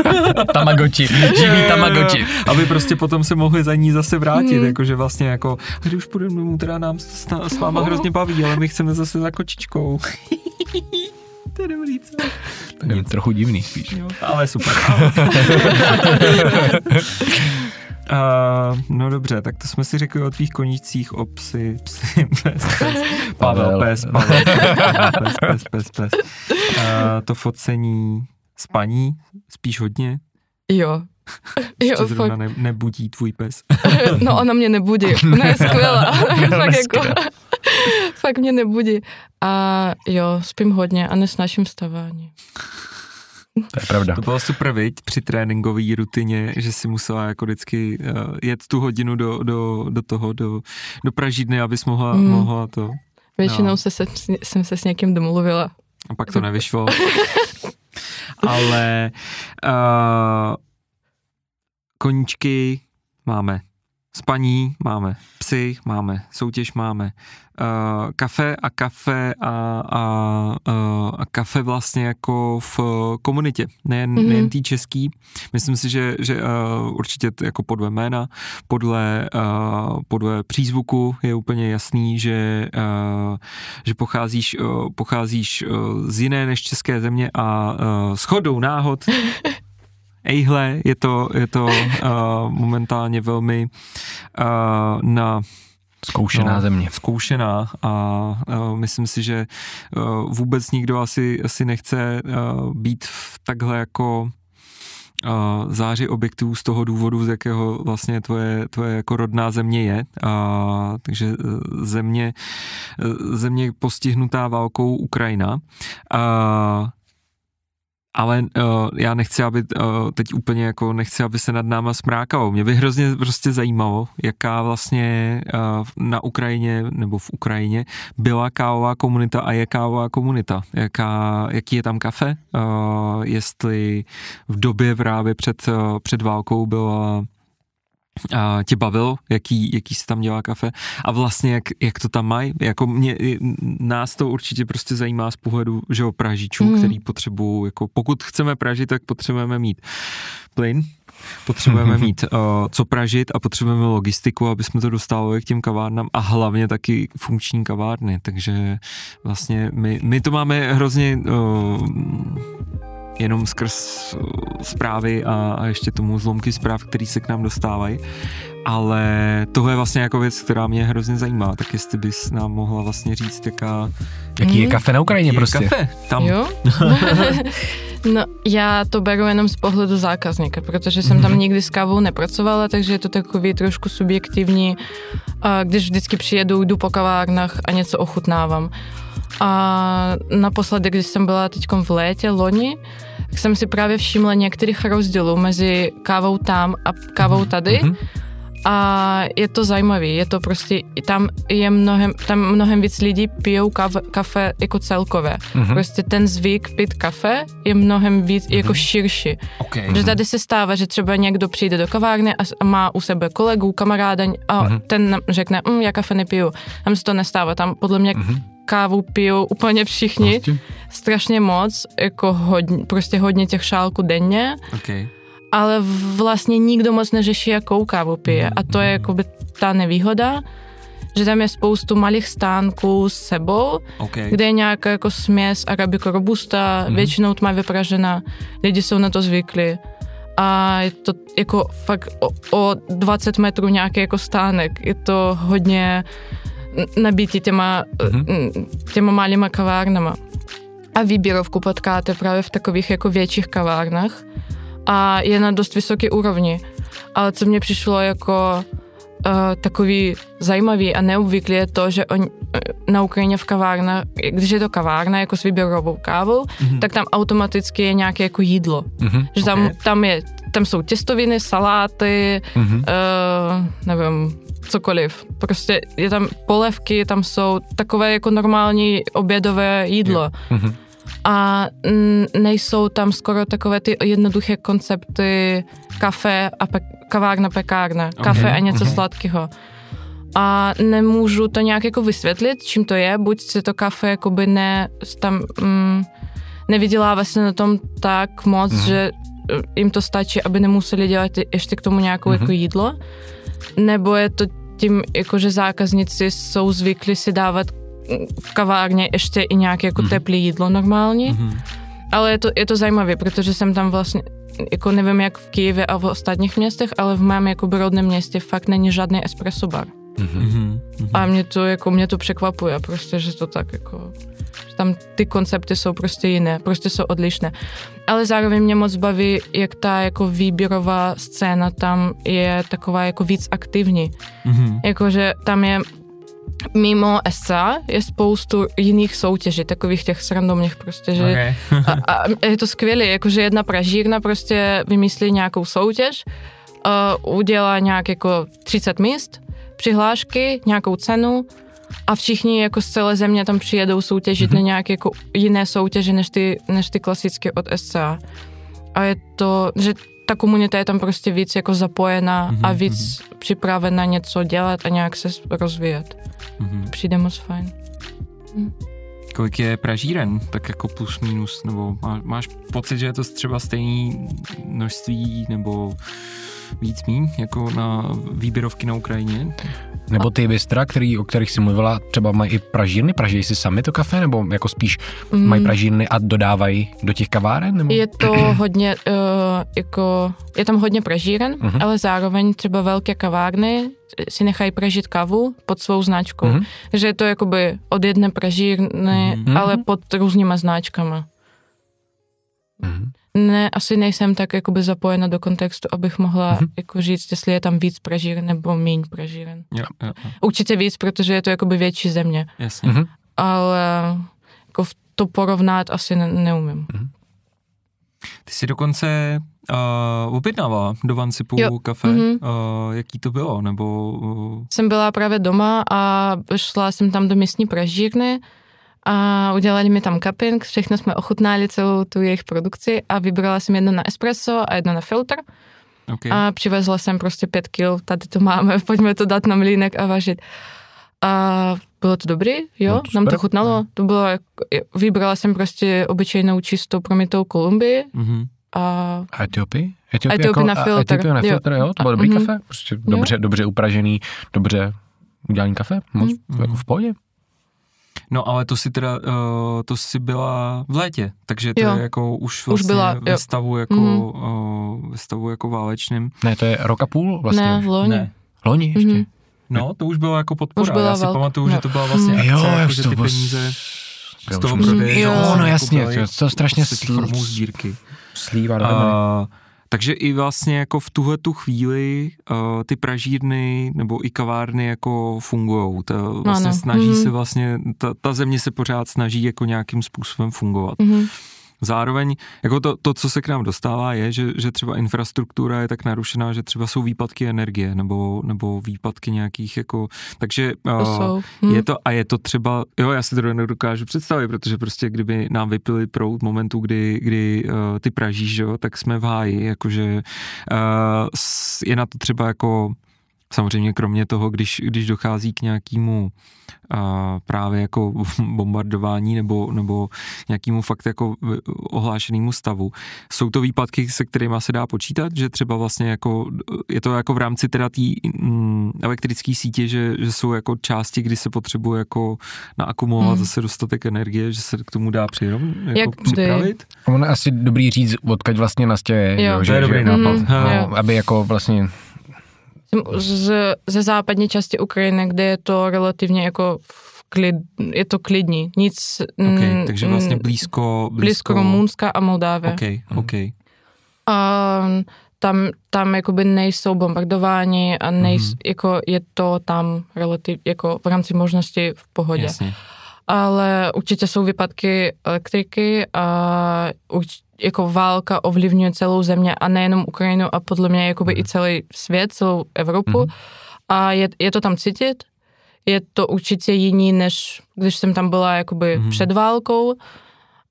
tamagoči, živý tamagoči. Aby prostě potom se mohli za ní zase vrátit, mm. jakože vlastně jako, když už půjdeme domů, teda nám s, s váma hrozně baví, ale my chceme zase za kočičkou. to je dobrý, co? To je trochu divný spíš. Jo, ale super. Uh, no dobře, tak to jsme si řekli o tvých koníčcích, o psy, psy, pes, pes, Pavel, pes, Pavel, pes, pes, pes, pes. Uh, to focení spaní, spíš hodně? Jo. Jo, fakt. Ne, nebudí tvůj pes. no ona mě nebudí, ona je skvělá. fakt, jako, fakt mě nebudí. A jo, spím hodně a nesnáším vstávání. To je pravda. To bylo super, viď, při tréninkové rutině, že si musela jako vždycky uh, jet tu hodinu do, do, do toho, do, do Pražídny, abys mohla, mm. mohla to. Většinou no. se, se, jsem se s někým domluvila. A pak to nevyšlo. Ale uh, koníčky máme spaní máme, psy máme, soutěž máme, uh, kafe a kafe a, a, uh, a kafe vlastně jako v komunitě, nejen, mm-hmm. nejen tý český. Myslím si, že, že uh, určitě jako podle jména, podle, uh, podle přízvuku je úplně jasný, že, uh, že pocházíš, uh, pocházíš uh, z jiné než české země a uh, shodou náhod ejhle, je to, je to uh, momentálně velmi uh, na Zkoušená no, země. Zkoušená a uh, myslím si, že uh, vůbec nikdo asi, asi nechce uh, být v takhle jako uh, záři objektů z toho důvodu, z jakého vlastně tvoje, tvoje jako rodná země je. Uh, takže země, země postihnutá válkou Ukrajina. Uh, ale uh, já nechci, aby uh, teď úplně jako nechci, aby se nad náma smrákalo. Mě by hrozně prostě zajímalo, jaká vlastně uh, na Ukrajině nebo v Ukrajině byla kávová komunita a je kávová komunita. Jaká, jaký je tam kafe? Uh, jestli v době právě před, uh, před válkou byla a tě bavilo, jaký, jaký se tam dělá kafe a vlastně jak, jak to tam mají, jako mě, nás to určitě prostě zajímá z pohledu, že o pražičů, mm. který potřebují, jako pokud chceme pražit, tak potřebujeme mít plyn, potřebujeme mít uh, co pražit a potřebujeme logistiku, aby jsme to dostávali k těm kavárnám a hlavně taky funkční kavárny, takže vlastně my, my to máme hrozně uh, jenom skrz uh, zprávy a, a ještě tomu zlomky zpráv, který se k nám dostávají. Ale tohle je vlastně jako věc, která mě hrozně zajímá, tak jestli bys nám mohla vlastně říct, jaká... Jaký je kafe na Ukrajině Jaký prostě? Je kafe tam. Jo? no, já to beru jenom z pohledu zákazníka, protože jsem tam mhm. nikdy s kávou nepracovala, takže je to takový trošku subjektivní, když vždycky přijedu, jdu po kavárnách a něco ochutnávám. A naposledy, když jsem byla teď v létě, loni, tak jsem si právě všimla některých rozdílů mezi kávou tam a kávou mhm. tady. Mm-hmm. A je to zajímavé, je to prostě, tam je mnohem, tam mnohem víc lidí pijou kafe, kafe jako celkové. Mm-hmm. Prostě ten zvyk pít kafe je mnohem víc mm-hmm. jako širší. Okay. Že tady se stává, že třeba někdo přijde do kavárny a má u sebe kolegu, kamaráda a mm-hmm. ten řekne, mm, já kafe nepiju. Tam se to nestává, tam podle mě mm-hmm kávu pijou úplně všichni. Prostě? Strašně moc, jako hodně, prostě hodně těch šálků denně. Okay. Ale vlastně nikdo moc neřeší, jakou kávu pije. A to je jakoby ta nevýhoda, že tam je spoustu malých stánků s sebou, okay. kde je nějaká jako směs arabika robusta, mm-hmm. většinou tma vypražená, lidi jsou na to zvyklí. A je to jako fakt o, o 20 metrů nějaký jako stánek. Je to hodně nabitý těma, mm-hmm. těma malýma kavárnama. A výběrovku potkáte právě v takových jako větších kavárnách a je na dost vysoké úrovni. Ale co mě přišlo jako uh, takový zajímavý a neobvyklý je to, že on, na Ukrajině v kavárnách, když je to kavárna jako s výběrovou kávou, mm-hmm. tak tam automaticky je nějaké jako jídlo. Mm-hmm. Že tam, okay. tam, je, tam jsou těstoviny, saláty, mm-hmm. uh, nevím, cokoliv. Prostě je tam polevky, tam jsou takové jako normální obědové jídlo. Mm-hmm. A nejsou tam skoro takové ty jednoduché koncepty kafe a pe- kavárna, pekárna. Kafe okay. a něco mm-hmm. sladkého. a nemůžu to nějak jako vysvětlit, čím to je, buď se to kafe jakoby ne, tam mm, nevydělává se na tom tak moc, mm-hmm. že jim to stačí, aby nemuseli dělat ještě k tomu nějakou mm-hmm. jako jídlo, nebo je to tím, jako že zákazníci jsou zvyklí si dávat v kavárně ještě i nějaké jako mm-hmm. teplé jídlo normálně. Mm-hmm. Ale je to, je to zajímavé, protože jsem tam vlastně, jako nevím jak v Kijevě a v ostatních městech, ale v mém jako rodném městě fakt není žádný espresso bar. Mm-hmm. A mě to, jako, mě to překvapuje prostě, že to tak jako, že tam ty koncepty jsou prostě jiné, prostě jsou odlišné. Ale zároveň mě moc baví, jak ta jako výběrová scéna tam je taková jako víc aktivní. Mm-hmm. Jakože tam je mimo SA je spoustu jiných soutěží, takových těch srandomních prostě, že okay. a, a je to skvělé, jakože jedna pražírna prostě vymyslí nějakou soutěž, uh, udělá nějak jako 30 míst, přihlášky, nějakou cenu a všichni jako z celé země tam přijedou soutěžit mm-hmm. na nějaké jako jiné soutěže než ty, než ty klasické od SCA. A je to, že ta komunita je tam prostě víc jako zapojená mm-hmm. a víc mm-hmm. připravena něco dělat a nějak se rozvíjet. Mm-hmm. Přijde moc fajn. Mm. Kolik je pražíren, tak jako plus minus, nebo má, máš pocit, že je to třeba stejné množství, nebo víc míň, jako na výběrovky na Ukrajině? Nebo ty bystra, který, o kterých jsi mluvila, třeba mají i pražírny, praží si sami to kafe, nebo jako spíš mm. mají pražírny a dodávají do těch kaváren? Nebo? Je to hodně, uh, jako, je tam hodně pražíren, uh-huh. ale zároveň třeba velké kavárny si nechají pražit kavu pod svou značkou. Uh-huh. Takže je to jakoby od jedné pražírny, uh-huh. ale pod různýma značkami. Uh-huh ne, asi nejsem tak jakoby zapojena do kontextu, abych mohla mm-hmm. jako říct, jestli je tam víc pražíren nebo méně pražíren. Jo, jo, jo. Určitě víc, protože je to jakoby větší země. Jasně. Mm-hmm. Ale jako to porovnat asi ne, neumím. Mm-hmm. Ty jsi dokonce uh, objednávala do Vancipu jo. kafe. Mm-hmm. Uh, jaký to bylo? Nebo, uh... Jsem byla právě doma a šla jsem tam do místní pražírny a udělali mi tam cupping, všechno jsme ochutnali celou tu jejich produkci a vybrala jsem jedno na espresso a jedno na filtr. Okay. A přivezla jsem prostě pět kil, tady to máme, pojďme to dát na mlínek a vařit. A bylo to dobrý, jo, no to nám to chutnalo. No. To bylo, vybrala jsem prostě obyčejnou čistou promitou Kolumbii. Mm-hmm. A, a Etiopii? Etiopii, Etiopii jako, na filtr. Etiopii na filtr, jo, jo to bylo dobrý mm-hmm. kafe, prostě dobře, dobře upražený, dobře udělaný kafe, moc, mm-hmm. jako v pohodě. No ale to si teda, uh, to si byla v létě, takže to jo. je jako už vlastně už byla, ve stavu jako, mm-hmm. uh, ve stavu jako válečným. Ne, to je rok a půl vlastně. Ne, loni. Ne. Loni ještě. Mm-hmm. No, to už bylo jako podpora. Už byla Já si velk... pamatuju, no. že to byla vlastně mm. akce, jo, jako, že ty peníze z toho prodeje. Jo, no jasně, to, to strašně sl... sbírky. Slíva uh, takže i vlastně jako v tuhle tu chvíli uh, ty pražírny nebo i kavárny jako fungují. Vlastně ano. snaží hmm. se vlastně, ta, ta země se pořád snaží jako nějakým způsobem fungovat. Hmm. Zároveň, jako to, to, co se k nám dostává, je, že, že třeba infrastruktura je tak narušená, že třeba jsou výpadky energie nebo, nebo výpadky nějakých jako, takže uh, hm. je to, a je to třeba, jo, já si to nedokážu představit, protože prostě kdyby nám vypili prout momentu, kdy, kdy uh, ty pražíš, jo, tak jsme v háji, jakože uh, je na to třeba jako Samozřejmě kromě toho, když, když dochází k nějakému a právě jako bombardování nebo, nebo nějakému fakt jako ohlášenému stavu. Jsou to výpadky, se kterými se dá počítat, že třeba vlastně jako, je to jako v rámci teda té mm, elektrické sítě, že, že jsou jako části, kdy se potřebuje jako naakumulovat hmm. zase dostatek energie, že se k tomu dá přirom, jako Jak připravit. Ono asi dobrý říct, odkud vlastně na je, jo. jo, že, to je dobrý že, nápad. Mm, no, aby jako vlastně z, ze západní části Ukrajiny, kde je to relativně jako klid, je to klidní. Nic... Okay, mm, takže vlastně blízko... Blízko, blízko Rumunska a Moldávie. Okay, okay. A tam, tam jakoby nejsou bombardování a nejs, mm-hmm. jako je to tam relativ, jako v rámci možnosti v pohodě. Jasně. Ale určitě jsou výpadky elektriky a určitě jako válka ovlivňuje celou země a nejenom Ukrajinu a podle mě jakoby mm. i celý svět, celou Evropu. Mm. A je, je to tam cítit. Je to určitě jiný, než když jsem tam byla jakoby mm. před válkou.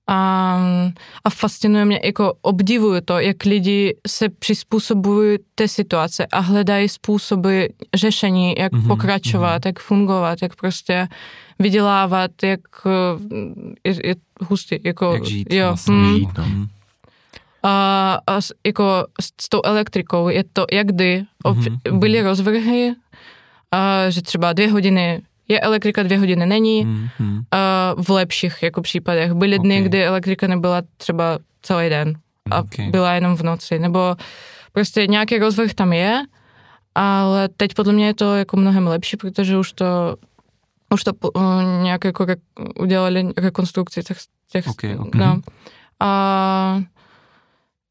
A, a fascinuje mě, jako obdivuju to, jak lidi se přizpůsobují té situace a hledají způsoby řešení, jak mm-hmm, pokračovat, mm-hmm. jak fungovat, jak prostě vydělávat, jak je, je hustý, jako jak žít, jo, vlastně mm. žít, no. A, a s, jako s, s tou elektrikou je to, jak kdy ob, mm-hmm. byly rozvrhy, a, že třeba dvě hodiny je elektrika, dvě hodiny není. Mm-hmm. A v lepších jako případech byly dny, okay. kdy elektrika nebyla třeba celý den a okay. byla jenom v noci. Nebo prostě nějaký rozvrh tam je, ale teď podle mě je to jako mnohem lepší, protože už to už to uh, nějak jako re, udělali rekonstrukci těch, těch okay, okay. No. A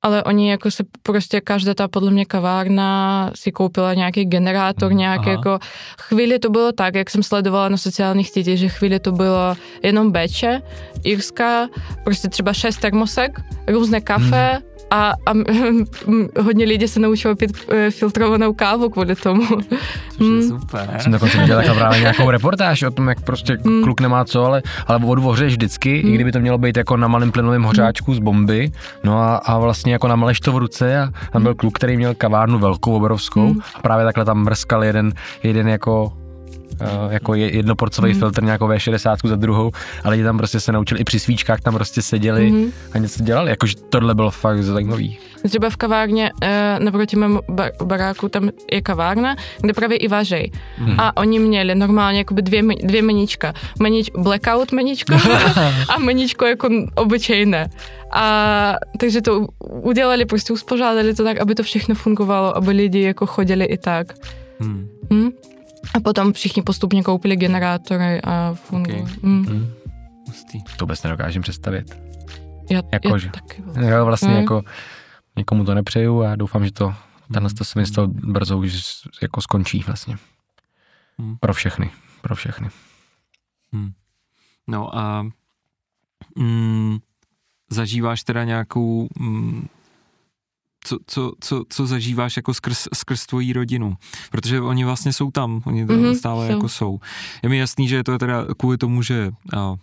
ale oni jako se prostě každá ta podle mě kavárna si koupila nějaký generátor, mm, nějaký jako chvíli to bylo tak, jak jsem sledovala na sociálních sítích, že chvíli to bylo jenom beče, irská, prostě třeba šest termosek, různé kafe, mm a, a hodně lidí se naučilo pít e, filtrovanou kávu kvůli tomu. Hmm. Super. Jsem dokonce viděl jako právě nějakou reportáž o tom, jak prostě hmm. kluk nemá co, ale, ale vodu ohřeješ vždycky, hmm. i kdyby to mělo být jako na malém plynovém hořáčku hmm. z bomby. No a, a vlastně jako namaleš to v ruce a tam byl kluk, který měl kavárnu velkou, obrovskou hmm. a právě takhle tam mrskal jeden, jeden jako jako jednoporcový mm. filtr nějakou V60 za druhou, ale lidi tam prostě se naučili i při svíčkách tam prostě seděli mm. a něco dělali, jakože tohle bylo fakt zajímavý. Třeba v kavárně e, naproti mému bar- baráku tam je kavárna, kde právě i važej. Mm. A oni měli normálně jakoby dvě, dvě menička. Menič, blackout meničko a meničko jako obyčejné. A takže to udělali, prostě uspořádali to tak, aby to všechno fungovalo, aby lidi jako chodili i tak. Mm. Mm? A potom všichni postupně koupili generátory a fungují. Okay. Mm. Mm. To vůbec nedokážem představit. Já, jako, já že, taky. Já vlastně mm. jako někomu to nepřeju a doufám, že to tenhle to svinstvo brzo už jako skončí vlastně. Mm. Pro všechny. Pro všechny. Mm. No a mm, zažíváš teda nějakou mm, co, co, co, co zažíváš jako skrz, skrz tvojí rodinu, protože oni vlastně jsou tam, oni tam mm-hmm, stále jsou. jako jsou. Je mi jasný, že je to teda kvůli tomu, že uh,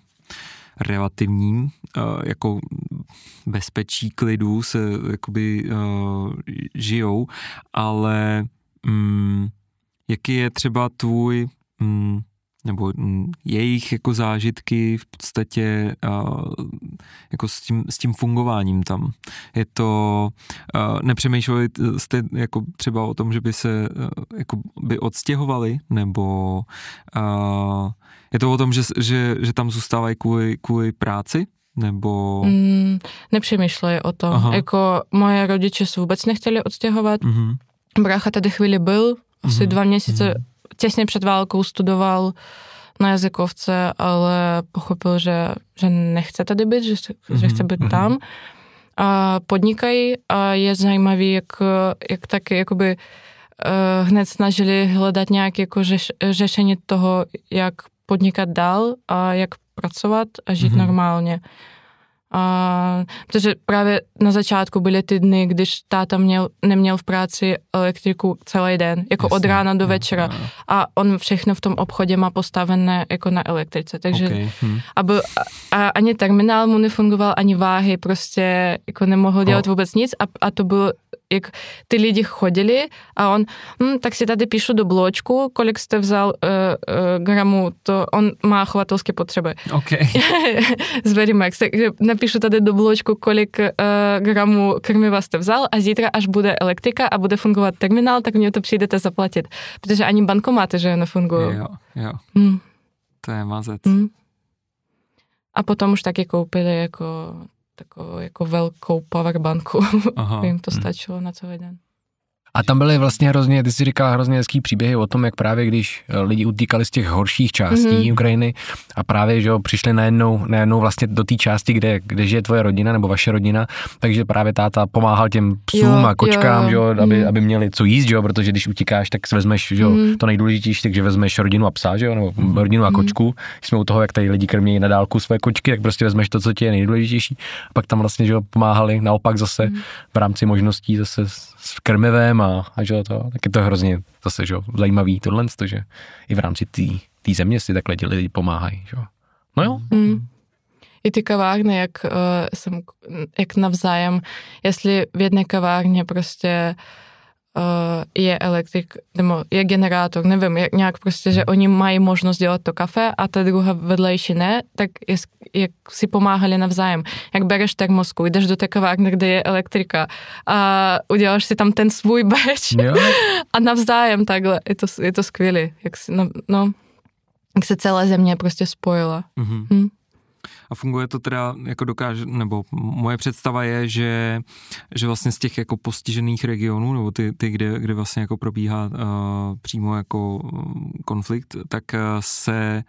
relativním uh, jako bezpečí, klidu se jakoby uh, žijou, ale um, jaký je třeba tvůj um, nebo mm, jejich jako zážitky v podstatě jako s tím, s tím fungováním tam. Je to, nepřemýšleli jste jako třeba o tom, že by se jako by odstěhovali, nebo je to o tom, že, že, že tam zůstávají kvůli, kvůli práci? Nebo... Mm, nepřemýšleli o tom. Aha. Jako moje rodiče se vůbec nechtěli odstěhovat. Mm-hmm. Brácha tady chvíli byl, asi mm-hmm. dva měsíce mm-hmm těsně před válkou studoval na jazykovce, ale pochopil, že, že nechce tady být, že, mm-hmm. že chce být mm-hmm. tam. A podnikají a je zajímavý, jak, jak taky jakoby uh, hned snažili hledat nějaké jako řeš, řešení toho, jak podnikat dál a jak pracovat a žít mm-hmm. normálně. A, protože právě na začátku byly ty dny, když táta měl, neměl v práci elektriku celý den, jako Jasně, od rána do večera. No, no. A on všechno v tom obchodě má postavené jako na elektrice. Takže okay. hm. a, byl, a ani terminál mu nefungoval, ani váhy, prostě jako nemohl dělat vůbec nic. A, a to bylo jak ty lidi chodili a on, hm, tak si tady píšu do bločku, kolik jste vzal uh, uh, gramů, to on má chovatelské potřeby. Okay. Verimax, takže napíšu tady do bločku, kolik uh, gramů krmiva jste vzal a zítra, až bude elektrika a bude fungovat terminál, tak mě to přijdete zaplatit. Protože ani bankomaty, že nefungují. Jo, jo. Hmm. To je mazec. Hmm. A potom už taky koupili jako takovou jako velkou powerbanku. Jim to hmm. stačilo na celý den. A tam byly vlastně hrozně, ty jsi říkala hrozně hezký příběhy o tom, jak právě když eh, lidi utíkali z těch horších částí mm-hmm. Ukrajiny a právě, že jo, přišli najednou, najednou vlastně do té části, kde, kde žije tvoje rodina nebo vaše rodina, takže právě táta pomáhal těm psům jo, a kočkám, jo, že jo, aby, mm. aby měli co jíst, že jo, protože když utíkáš, tak si vezmeš, že jo, mm. to nejdůležitější, takže vezmeš rodinu a psa, že jo, nebo rodinu a mm. kočku. Jsme u toho, jak tady lidi krmí na dálku své kočky, tak prostě vezmeš to, co ti je nejdůležitější. A pak tam vlastně, že jo, pomáhali naopak zase mm. v rámci možností zase s krmivem a, a že to, tak je to hrozně zase, že zajímavý tohle, že i v rámci té země si takhle ti lidi pomáhají, že No jo. Mm. i ty kavárny, jak, uh, jsem, jak navzájem, jestli v jedné kavárně prostě uh, je elektrik, nebo je generátor, nevím, jak, nějak prostě, že oni mají možnost dělat to kafe a ta druhá vedlejší ne, tak je, jak si pomáhali navzájem. Jak bereš termosku, jdeš do té kavárny, kde je elektrika a uděláš si tam ten svůj beč a navzájem takhle, je to, je to skvělé, jak si, no, no, jak se celá země prostě spojila. Mm-hmm. Hm. A funguje to teda, jako dokáže, nebo moje představa je, že, že vlastně z těch jako postižených regionů, nebo ty, ty kde, kde vlastně jako probíhá uh, přímo jako konflikt, tak uh, se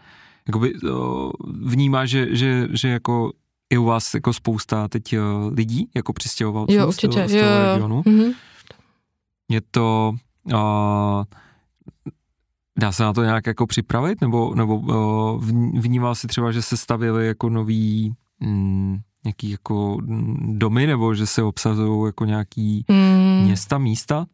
jakoby, uh, vnímá, že, že, že jako je u vás jako spousta teď uh, lidí, jako přistěhovalců jo, určitě. z toho, z toho jo, regionu. Mm-hmm. Je to uh, Dá se na to nějak jako připravit, nebo, nebo uh, vnímal si třeba, že se stavili jako nový mm, nějaký jako domy, nebo že se obsazují jako nějaký mm. města, místa?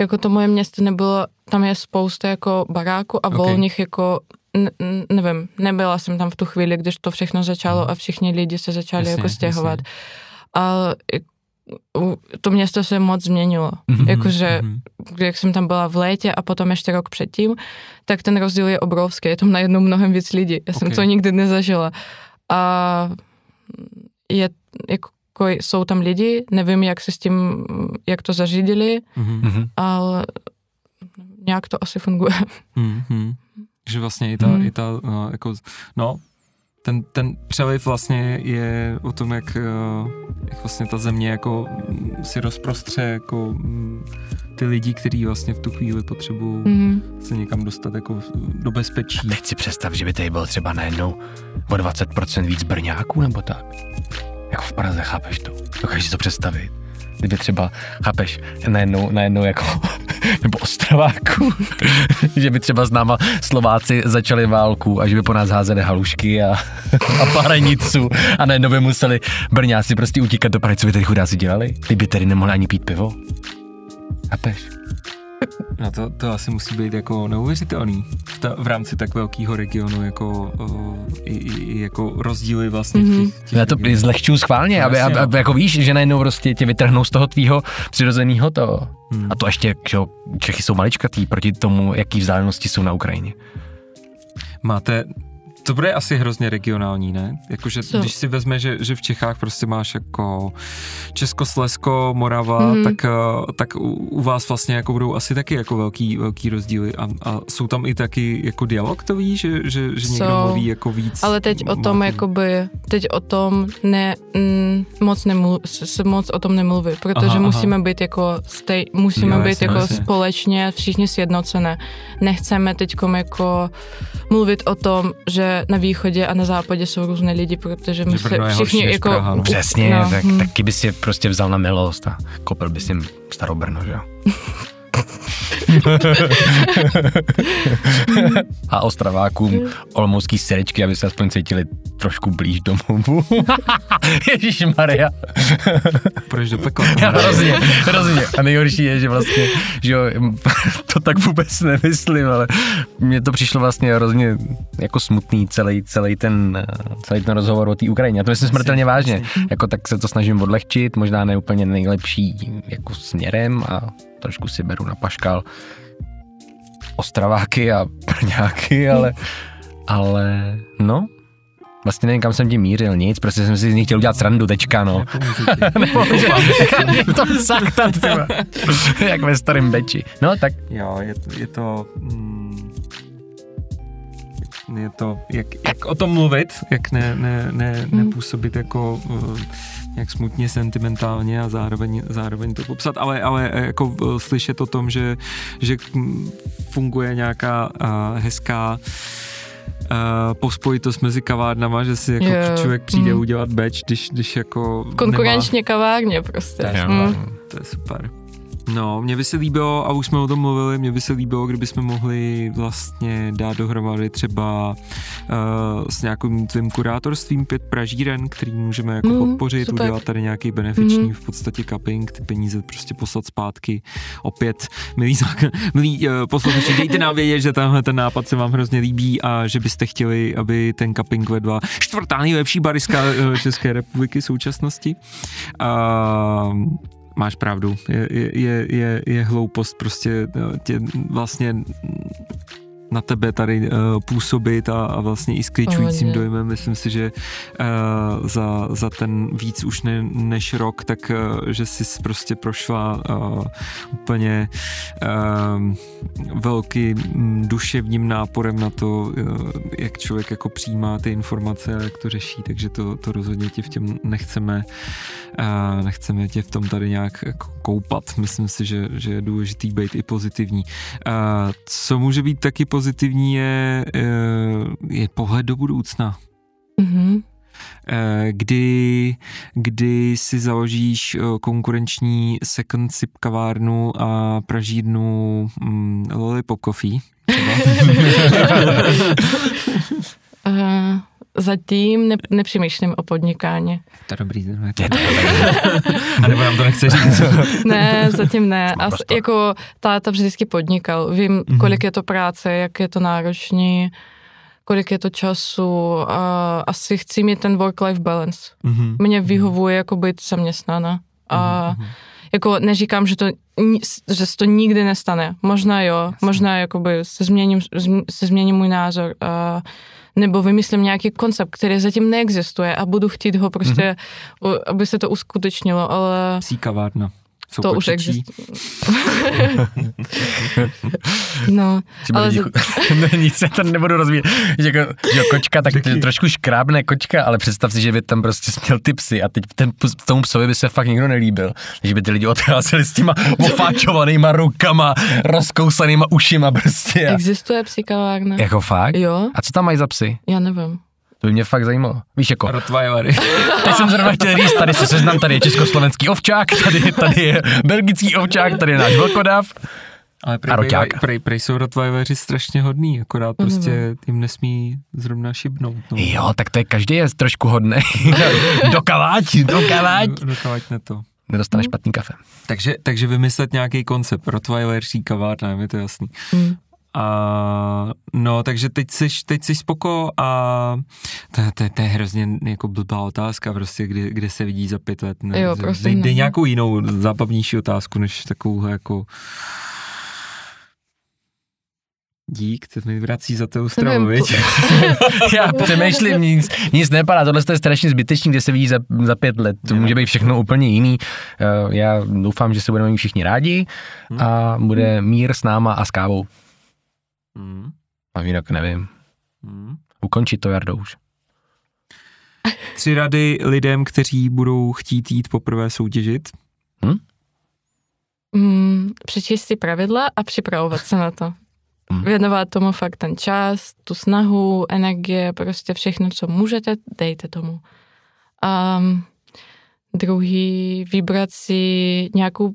Jako to moje město nebylo, tam je spousta jako baráků a okay. volných jako ne, nevím, nebyla jsem tam v tu chvíli, když to všechno začalo a všichni lidi se začali jasně, jako stěhovat. Jasně. Ale to město se moc změnilo. Mm-hmm, Jakože, mm-hmm. jak jsem tam byla v létě a potom ještě rok předtím, tak ten rozdíl je obrovský. Je tam najednou mnohem víc lidí. Já okay. jsem to nikdy nezažila. A je, jako, jsou tam lidi, nevím, jak se s tím, jak to zařídili, mm-hmm. ale nějak to asi funguje. Mm-hmm. Že vlastně i ta, mm. i ta no, jako, no, ten, ten přeliv vlastně je o tom, jak, eh, jak vlastně ta země jako si rozprostře jako mm, ty lidi, kteří vlastně v tu chvíli potřebují mm. se někam dostat jako do bezpečí. A teď si představ, že by tady bylo třeba najednou o 20% víc brňáků nebo tak. Jako v Praze, chápeš to? Dokážeš si to představit? Kdyby třeba, chápeš, najednou, najednou jako, nebo Ostrováku, že by třeba s náma Slováci začali válku a že by po nás házeli halušky a, a parenicu a najednou by museli Brňáci prostě utíkat do Prahy, co by tady chudáci dělali? Ty by tady nemohli ani pít pivo. Chápeš? No to, to asi musí být jako neuvěřitelný v, ta, v rámci tak velkého regionu, jako, o, i, i, jako rozdíly vlastně mm-hmm. těch, těch Já to zlehčuju schválně, aby, aby, aby, jako víš, že najednou prostě tě vytrhnou z toho tvýho přirozeného to. Hmm. A to ještě, že Čechy jsou maličkatý proti tomu, jaký vzdálenosti jsou na Ukrajině. Máte to bude asi hrozně regionální, ne? Jakože Co? když si vezme, že, že v Čechách prostě máš jako Českoslesko, Morava, mm-hmm. tak, eh, tak u, u vás vlastně jako budou asi taky jako velký, velký rozdíly a, a jsou tam i taky jako dialog, to ví, že, že, že někdo so, mluví jako víc. Ale teď o tom jakoby, teď o tom ne, mm, moc nemluv, se moc o tom nemluví, protože aha, musíme aha. být jako stej, musíme jo, být jasně, jako jasně. společně všichni sjednocené. Nechceme teď jako mluvit o tom, že na východě a na západě jsou různé lidi, protože my se všichni jako... Praha, no. Přesně, no, tak, hm. taky by si je prostě vzal na milost a kopil by si starou Brno, že jo? a ostravákům olomoucký serečky, aby se aspoň cítili trošku blíž domovu. Ježíš Maria. Proč do pekla? Hrozně, hrozně. A nejhorší je, že vlastně, že jo, to tak vůbec nemyslím, ale mně to přišlo vlastně hrozně jako smutný celý, celý ten, celý ten rozhovor o té Ukrajině. A to myslím smrtelně vážně. Jako tak se to snažím odlehčit, možná ne úplně nejlepší jako směrem a trošku si beru na paškal Ostraváky a Brňáky, ale, ale no, Vlastně nevím, kam jsem tím mířil, nic, prostě jsem si z nich chtěl udělat srandu, tečka, no. to saktat, jak ve starém beči. No, tak. Jo, je, je to... Mm, je to, jak, jak o tom mluvit, jak ne, ne, ne, hmm. nepůsobit jako uh, nějak smutně, sentimentálně a zároveň, zároveň to popsat, ale, ale eh, jako eh, slyšet o tom, že, že funguje nějaká hezká uh, pospojitost mezi kavárnama, že si jako jo. člověk přijde mm. udělat beč, když, když jako Konkurenčně nemá... kavárně prostě. Je, mm. to je super. No, mě by se líbilo, a už jsme o tom mluvili, mě by se líbilo, kdyby jsme mohli vlastně dát dohromady třeba uh, s nějakým tvým kurátorstvím pět pražíren, který můžeme jako mm, podpořit, super. udělat tady nějaký benefiční mm. v podstatě cupping, ty peníze prostě poslat zpátky. Opět, milí, milí uh, posluchači, dejte nám vědět, že tenhle ten nápad se vám hrozně líbí a že byste chtěli, aby ten cupping vedla čtvrtá nejlepší bariska uh, České republiky současnosti. Uh, máš pravdu, je, je, je, je hloupost prostě eh, tě vlastně na tebe tady uh, působit a, a vlastně i skryčujícím oh, dojmem. Myslím si, že uh, za, za ten víc už ne, než rok, tak uh, že jsi prostě prošla uh, úplně uh, velkým duševním náporem na to, uh, jak člověk jako přijímá ty informace a jak to řeší, takže to, to rozhodně tě v těm nechceme uh, nechceme tě v tom tady nějak jako koupat. Myslím si, že, že je důležitý být i pozitivní. Uh, co může být taky pozitivní pozitivní je, eh, je pohled do budoucna. Mm-hmm. Kdy, kdy si založíš eh, konkurenční second sip kavárnu a pražírnu mm, Lollipop Coffee uh, zatím ne, nepřemýšlím o podnikání. To je dobrý, to A nebo nám to nechce říct? ne, zatím ne. A jako táta vždycky podnikal. Vím, mm-hmm. kolik je to práce, jak je to náročný, kolik je to času a asi chci mít ten work-life balance. Mm-hmm. Mně vyhovuje jako být zaměstnána. A mm-hmm. jako neříkám, že to, že se to nikdy nestane. Možná jo, Jasně. možná jakoby se změním, se změní můj názor. A nebo vymyslím nějaký koncept, který zatím neexistuje a budu chtít ho prostě, mm-hmm. aby se to uskutečnilo, ale... Psí kavárna. Jsou to už existuje. no, ale... Za... ne, nic se to nebudu rozvíjet. Že, jako, že kočka, tak Taky. trošku škrábne kočka, ale představ si, že by tam prostě směl ty psy a teď ten, tomu psovi by se fakt nikdo nelíbil. Že by ty lidi odcházeli s těma ofáčovanýma rukama, rozkousanýma ušima prostě. Existuje psí kavárna. Jako fakt? Jo. A co tam mají za psy? Já nevím. To by mě fakt zajímalo. Víš jako. Rottweilery. Teď jsem zrovna chtěl říct, tady se seznam, tady je československý ovčák, tady, tady je belgický ovčák, tady je náš vlkodav. Ale prej, prej, prej, prej jsou Rottweileri strašně hodný, akorát mm. prostě jim nesmí zrovna šibnout. No. Jo, tak to je každý je trošku hodný. dokaváť, dokaváť. Dokaváť ne to. Nedostane mm. špatný kafe. Takže, takže vymyslet nějaký koncept. Rottweiler, kavárna, je to jasný. Mm. A no, takže teď jsi, teď jsi spoko a to, to, to je hrozně jako blbá otázka, prostě, kde, kde se vidí za pět let. Ne? Jo, prostě dej, dej nějakou jinou zábavnější otázku, než takovou jako Dík, to mi vrací za tou stravu, viď? Já přemýšlím, nic, nic nepadá, tohle je strašně zbytečný, kde se vidí za, za pět let, to může být všechno úplně jiný. Eh, já doufám, že se budeme mít všichni rádi a bude mír s náma a s kávou. Hmm. A jinak nevím. Hmm. Ukončit to, Jardo, už. Tři rady lidem, kteří budou chtít jít poprvé soutěžit. Hmm? Mm, přečíst si pravidla a připravovat se na to. Hmm. Věnovat tomu fakt ten čas, tu snahu, energie, prostě všechno, co můžete, dejte tomu. Um, druhý, vybrat si nějakou,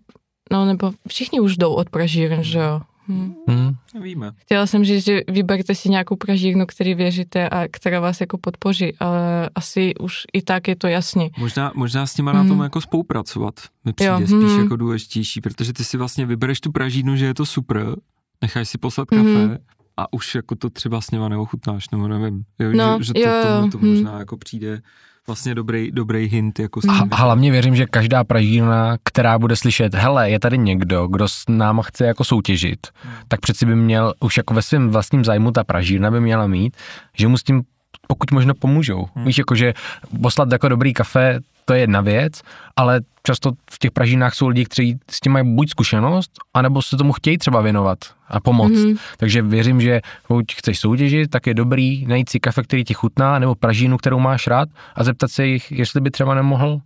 no nebo všichni už jdou od pražíren, že jo? Hmm. Hmm. Víme. Chtěla jsem říct, že vyberte si nějakou pražírnu, který věříte a která vás jako podpoří, ale asi už i tak je to jasně. Možná, možná s nima hmm. na tom jako spolupracovat mi přijde jo. spíš hmm. jako důležitější, protože ty si vlastně vybereš tu pražírnu, že je to super, necháš si poslat kafe hmm. a už jako to třeba s nima neochutnáš, nebo nevím, jo, no, že, že to, jo, tomu to hmm. možná jako přijde vlastně dobrý, dobrý hint. Jako a hlavně věřím, že každá pražírna, která bude slyšet, hele, je tady někdo, kdo s náma chce jako soutěžit, hmm. tak přeci by měl, už jako ve svém vlastním zájmu ta pražírna by měla mít, že mu s tím pokud možno pomůžou. Hmm. Víš, jakože poslat jako dobrý kafe, to je jedna věc, ale často v těch pražinách jsou lidi, kteří s tím mají buď zkušenost, anebo se tomu chtějí třeba věnovat a pomoct. Mm-hmm. Takže věřím, že pokud chceš soutěžit, tak je dobrý najít si kafe, který ti chutná, nebo pražínu, kterou máš rád a zeptat se jich, jestli by třeba nemohl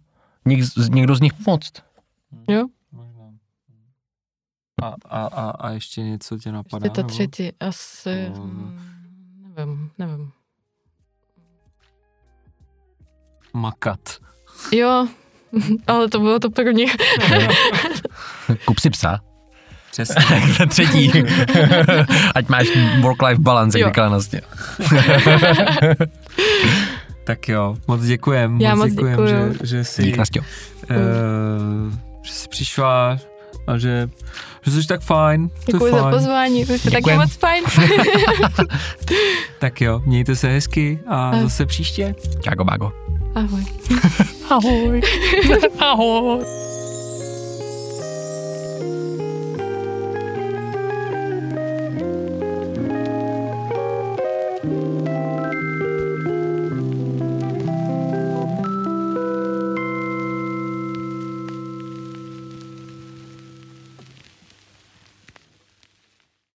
někdo z nich pomoct. Jo. A, a, a, a ještě něco tě napadá? Ještě to třetí, asi, um, nevím, nevím. Makat. Jo, ale to bylo to první. Kup si psa. Přesně. Za třetí. Ať máš work-life balance, jak říkala Nastě. tak jo, moc děkujem. Já moc, děkujem, děkuju. že, že jsi, Dík, Nastě. uh, že jsi přišla a že, že jsi tak fajn. To je Děkuji za fajn. pozvání, vy jste taky moc fajn. Tak jo, mějte se hezky a Ahoj. zase příště. Čágo bágo. Ahoj. Ahoj. Ahoj.